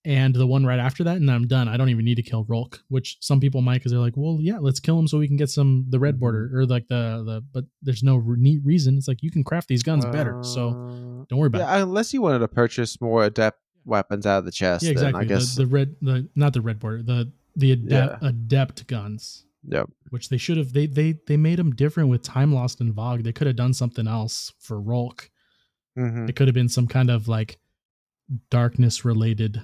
and the one right after that and I'm done. I don't even need to kill Rhulk, which some people might because they're like, well, yeah, let's kill him so we can get some the red border or like the the. But there's no neat reason. It's like you can craft these guns better, so Uh, don't worry about it. unless you wanted to purchase more adept weapons out of the chest, Yeah, exactly. then I guess the, the red, the not the red border, the the adept adept guns, Yep. which they should have. They they they made them different with Time Lost and Vogue. They could have done something else for Rhulk. Mhm. It could have been some kind of like darkness related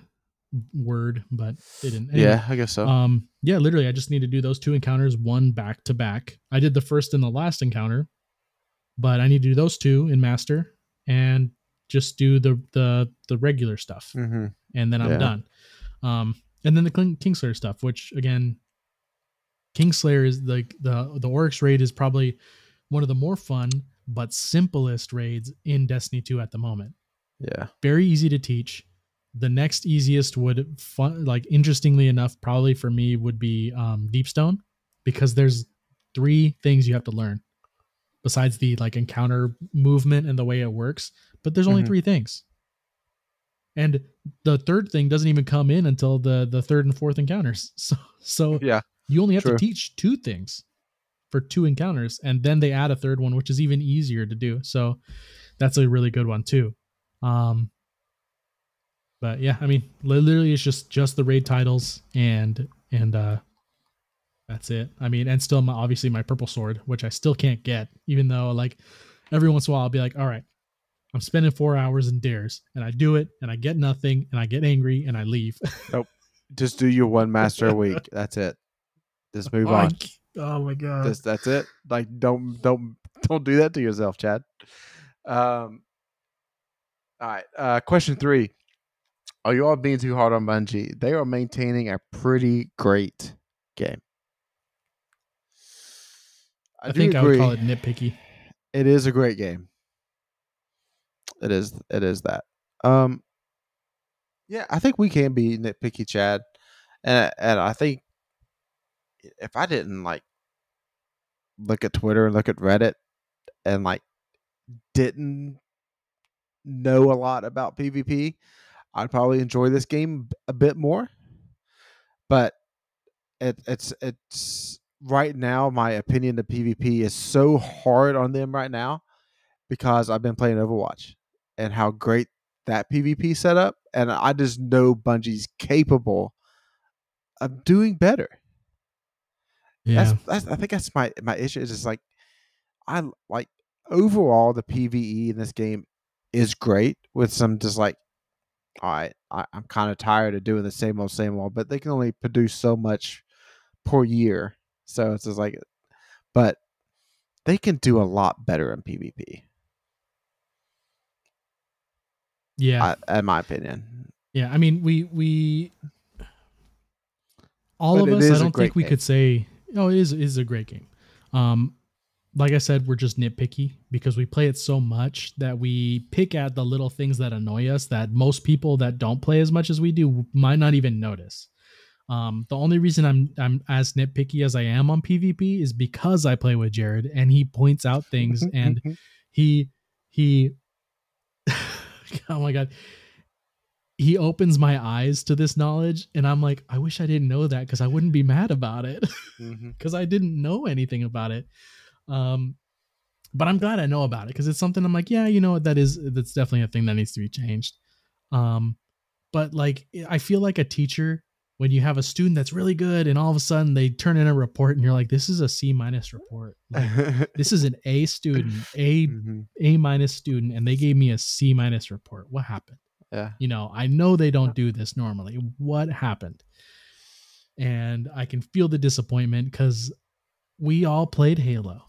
word, but they didn't. Anyway, Yeah, I guess so. Um, yeah, literally, I just need to do those two encounters, one back to back. I did the first and the last encounter, but I need to do those two in master and just do the the the regular stuff, hmm and then I'm Yeah. done. Um, and then the Kingslayer stuff, which again, Kingslayer is like the the Oryx raid is probably one of the more fun but simplest raids in Destiny 2 at the moment Yeah. very easy to teach. The next easiest would fun like interestingly enough, probably for me would be um Deepstone because there's three things you have to learn besides the like encounter movement and the way it works. But there's only Mhm. three things. And the third thing doesn't even come in until the the third and fourth encounters. So so Yeah. you only have True. to teach two things for two encounters and then they add a third one which is even easier to do. So that's a really good one too. Um but yeah, I mean literally it's just just the raid titles and and uh that's it. I mean, and still my obviously my purple sword, which I still can't get, even though like every once in a while I'll be like, all right, I'm spending four hours in dares, and I do it, and I get nothing, and I get angry, and I leave. Nope. Just do your one master a week. That's it. Just move I on. c- oh my god. Just that's it. Like don't don't don't do that to yourself, Chad. Um. All right. Uh, question three: Are you all being too hard on Bungie? They are maintaining a pretty great game. I, do think I would call it nitpicky. it is a great game. It is it is that. Um yeah, I think we can be nitpicky, Chad. And and I think if I didn't like look at Twitter and look at Reddit and like didn't know a lot about PvP, I'd probably enjoy this game a bit more. But it, it's it's right now my opinion of PvP is so hard on them right now because I've been playing Overwatch and how great that PvP setup and I just know Bungie's capable of doing better. Yeah. That's, that's I think that's my my issue is just like I like overall the PVE in this game is great with some just like all right, I, I'm kind of tired of doing the same old same old, but they can only produce so much per year. So it's just like but they can do a lot better in PvP, yeah. I, in my opinion. Yeah, I mean, we we all But of us. I don't think we game. could say, oh, it is it is a great game. Um, like I said, we're just nitpicky because we play it so much that we pick at the little things that annoy us that most people that don't play as much as we do might not even notice. Um, the only reason I'm I'm as nitpicky as I am on PvP is because I play with Jared and he points out things and he he oh my god. He opens my eyes to this knowledge and i'm like i wish i didn't know that because i wouldn't be mad about it. Because i didn't know anything about it. Um but i'm glad i know about it because it's something i'm like yeah you know what? That is that's definitely a thing that needs to be changed. Um but like i feel like a teacher when you have a student that's really good and all of a sudden they turn in a report and you're like this is a c minus report. Like, this is an a student a Mhm. a minus student and they gave me a c minus report. What happened? Yeah. you know i know they don't do this normally. What happened? And i can feel the disappointment because we all played halo.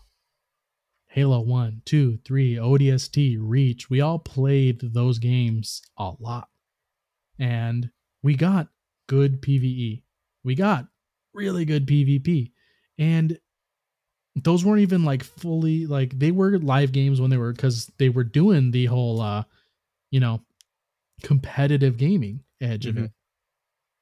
Halo 1 2 3 odst reach we all played those games a lot. And we got good pve we got really good PvP. And those weren't even like fully like they were live games when they were because they were doing the whole uh you know competitive gaming edge of Mhm. it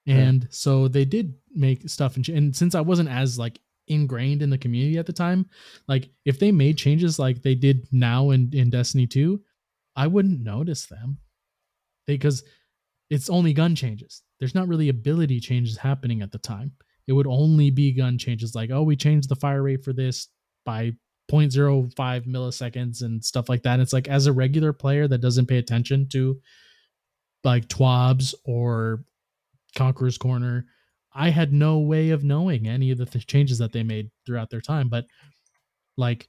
and so they did make stuff and, and since i wasn't as like ingrained in the community at the time like if they made changes like they did now in in destiny 2 i wouldn't notice them because it's only gun changes. There's not really ability changes happening at the time. It would only be gun changes like oh we changed the fire rate for this by 0.05 milliseconds and stuff like that. And it's like as a regular player that doesn't pay attention to like twabs or conqueror's corner i had no way of knowing any of the th- changes that they made throughout their time. But like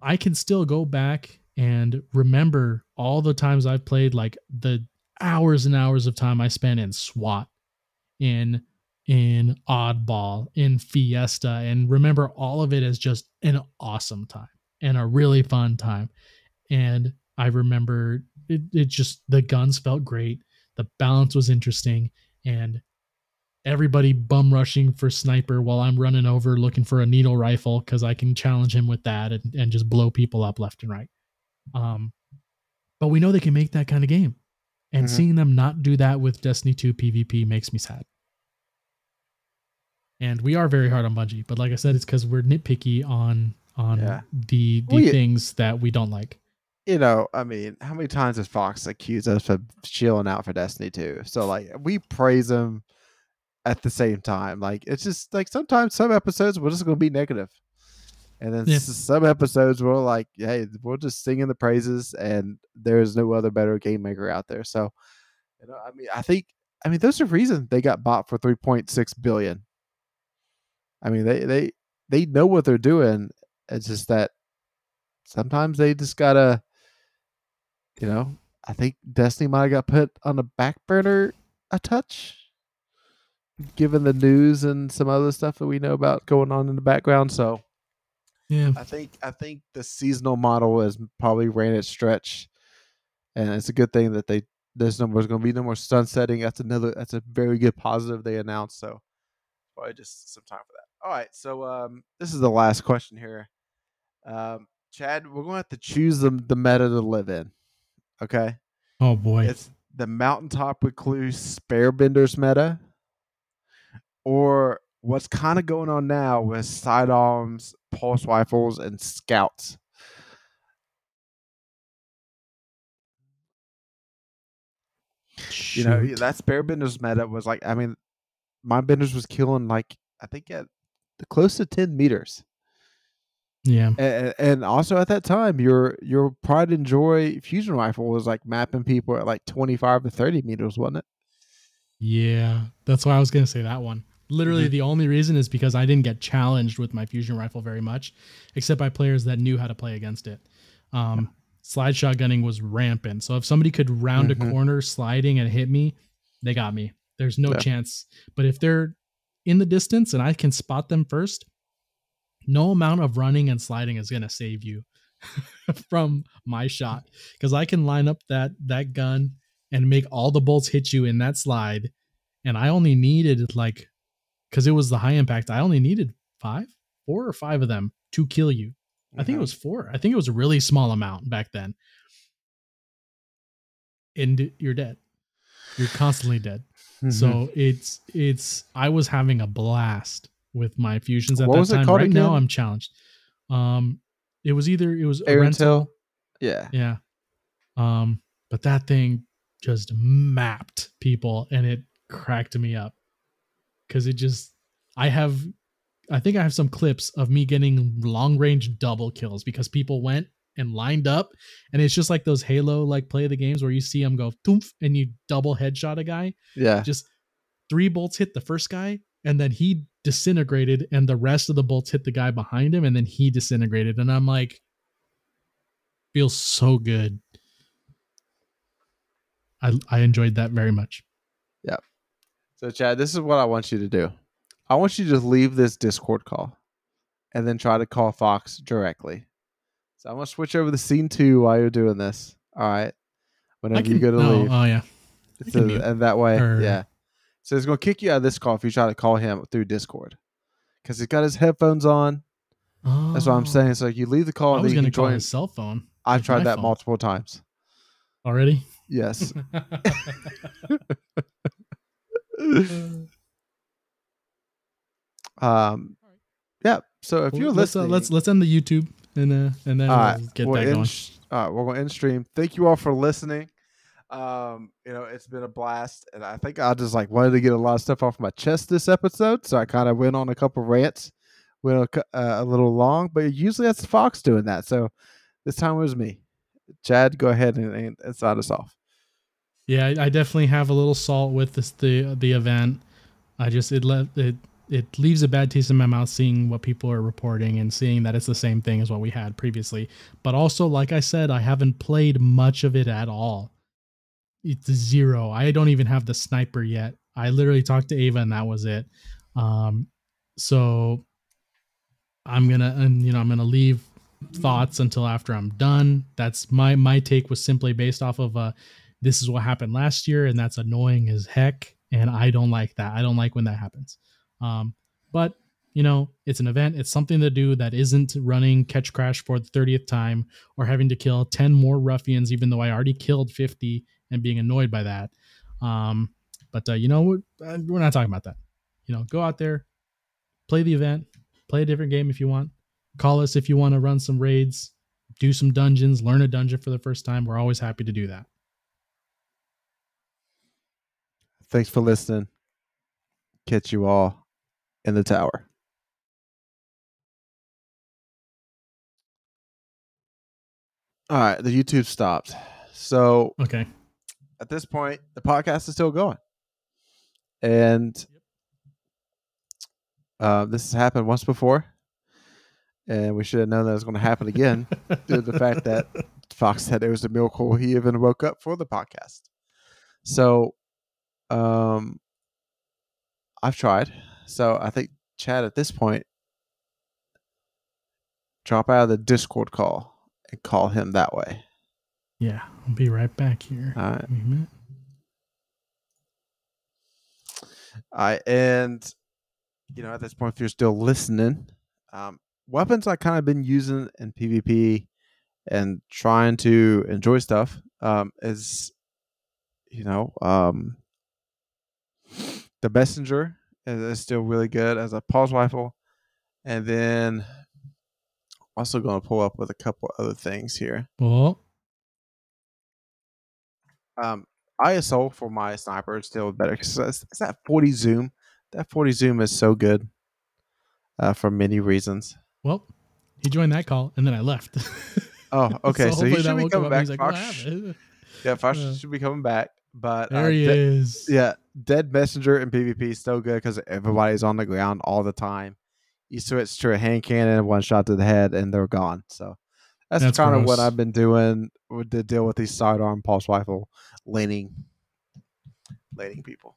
i can still go back and remember all the times i've played like the hours and hours of time i spent in swat in in oddball in fiesta and remember all of it as just an awesome time and a really fun time. And i remember it, it just the guns felt great the balance was interesting and everybody bum rushing for sniper while i'm running over looking for a needle rifle because i can challenge him with that and, and just blow people up left and right. Um but we know they can make that kind of game and Mhm. seeing them not do that with destiny 2 pvp makes me sad and we are very hard on bungie but like i said it's because we're nitpicky on on Yeah. the the We- things that we don't like you know, I mean, how many times has Fox accused us of chilling out for Destiny 2? So like we praise them at the same time. Like it's just like sometimes some episodes we're just gonna be negative. And then Yeah. some episodes we're like, hey, we're just singing the praises and there's no other better game maker out there. So you know, I mean I think I mean there's a reason they got bought for three point six billion. I mean they they they know what they're doing. It's just that sometimes they just gotta you know, I think Destiny might have got put on the back burner a touch, given the news and some other stuff that we know about going on in the background. So yeah I think I think the seasonal model is probably ran its stretch, and it's a good thing that they there's no there's going to be no more sunsetting. That's another that's a very good positive they announced. So probably just some time for that. All right, so um, this is the last question here. Um, Chad, we're going to have to choose the the meta to live in. Okay. oh boy It's the mountaintop recluse sparebenders meta, or what's kind of going on now with sidearms, pulse rifles, and scouts. You know, that spare benders meta was like, I mean, my benders was killing like I think at close to ten meters. yeah and, and also at that time your your pride and joy fusion rifle was like mapping people at like 25 to 30 meters wasn't it Yeah, that's why I was gonna say that one. Literally, Mhm. the only reason is because I didn't get challenged with my fusion rifle very much, except by players that knew how to play against it. Um, slide shotgunning was rampant, so if somebody could round Mhm. a corner sliding and hit me, they got me. There's no Yeah. chance. But if they're in the distance and I can spot them first, no amount of running and sliding is gonna save you from my shot because I can line up that that gun and make all the bolts hit you in that slide. And I only needed like, because it was the high impact, I only needed five, four or five of them to kill you. I think it was four. I think it was a really small amount back then. And you're dead. You're constantly dead. Mhm. So it's it's I was having a blast with my fusions at What that was it time. called right now? I'm challenged. Um it was either it was Erentil. Yeah Yeah. Um, but that thing just mapped people and it cracked me up. Cause it just I have I think I have some clips of me getting long range double kills because people went and lined up and it's just like those Halo like play of the games where you see them go and you double headshot a guy. yeah Just three bolts hit the first guy and then he disintegrated and the rest of the bolts hit the guy behind him and then he disintegrated and I'm like feels so good. I I enjoyed that very much. So chad this is what i want you to do i want you to leave this discord call and then try to call fox directly so i'm going to switch over to scene two while you're doing this all right whenever you go to leave Oh yeah. So- and that way Or- yeah So it's going to kick you out of this call if you try to call him through Discord because he's got his headphones on. That's what I'm Oh. saying. So you leave the call I was gonna call join. his cell phone I've tried that phone. multiple times. already. Yes. um, yeah. So if Well, you're let's, uh, listening, let's let's end the YouTube and uh, and then all we'll get we'll that going. sh- all right, we're going to end stream. Thank you all for listening. Um, you know, it's been a blast, and I think I just like wanted to get a lot of stuff off my chest this episode, so I kind of went on a couple rants, went a, uh, a little long, but usually that's Fox doing that. So this time it was me. Chad, go ahead and, and, and sign us off. Yeah, I, definitely have a little salt with this the the event. I just it left it it leaves a bad taste in my mouth seeing what people are reporting and seeing that it's the same thing as what we had previously. But also, like I said, I haven't played much of it at all. It's zero. I don't even have the sniper yet. I literally talked to Eva and that was it. Um, so I'm gonna and you know I'm gonna leave thoughts until after I'm done. That's my my take was simply based off of uh this is what happened last year and that's annoying as heck and I don't like that. I don't like when that happens. Um but you know, it's an event, it's something to do that isn't running Ketchcrash for the 30th time or having to kill 10 more ruffians even though I already killed 50 and being annoyed by that. Um but uh, you know what uh, we're not talking about that. You know, go out there, play the event, play a different game if you want. Call us if you want to run some raids, do some dungeons, learn a dungeon for the first time. We're always happy to do that. Thanks for listening. Catch you all in the tower. All right, the YouTube stopped. So Okay. at this point, the podcast is still going, and uh, this has happened once before, and we should have known that it was going to happen again due to the fact that Fox said it was a miracle he even woke up for the podcast. So, um, I've tried. So I think Chad at this point drop out of the Discord call and call him that way. Yeah, I'll be right back here. All right. Me a minute. I and you know at this point, if you're still listening, um, weapons I kind of been using in PvP and trying to enjoy stuff um, is you know um, the messenger is, is still really good as a pulse rifle, and then also going to pull up with a couple other things here. Well, um, ISO for my sniper is still better because it's, it's that 40 zoom. That 40 zoom is so good uh, for many reasons. well, he joined that call and then I left. Oh, okay. so, hopefully he should be coming back. Like, Fox, yeah, Fox Uh, should be coming back. But uh, There he de- is. yeah, dead messenger in PvP is still good because everybody's on the ground all the time. You switch to a hand cannon, one shot to the head, and they're gone. So that's, That's kind of what. I've been doing with to deal with these sidearm pulse rifle laning, laning people.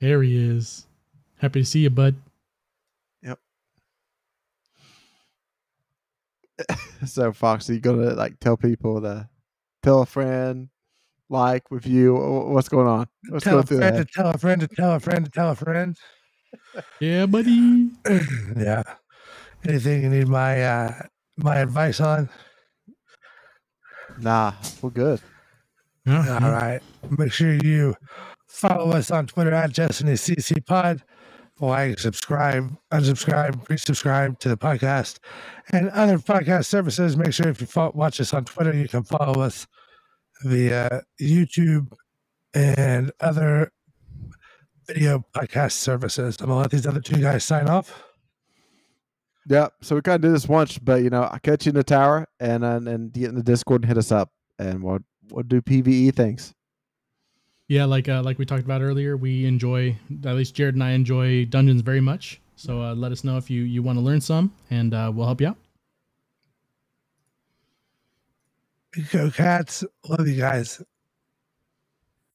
There he is. Happy to see you, bud. Yep. so Fox, are you gonna like tell people to tell a friend, like, review? wh- What's going on? Let's tell go a through friend that. to tell a friend to tell a friend to tell a friend. Yeah, buddy. yeah. Anything you need my uh my advice on? Nah, we're good. Yeah, All right. Make sure you follow us on Twitter at Destiny CC Pod. Like, subscribe, unsubscribe, resubscribe to the podcast and other podcast services. Make sure if you fo- watch us on Twitter, you can follow us via YouTube and other video podcast services. I'm gonna let these other two guys sign off. Yeah. So we kind of did this once, but you know, I'll catch you in the tower and and, and get in the Discord and hit us up, and we'll we'll do PVE things. Yeah, like uh, like we talked about earlier, we enjoy at least Jared and I enjoy dungeons very much. So uh, let us know if you you want to learn some, and uh, we'll help you out. Go cats. Love you guys.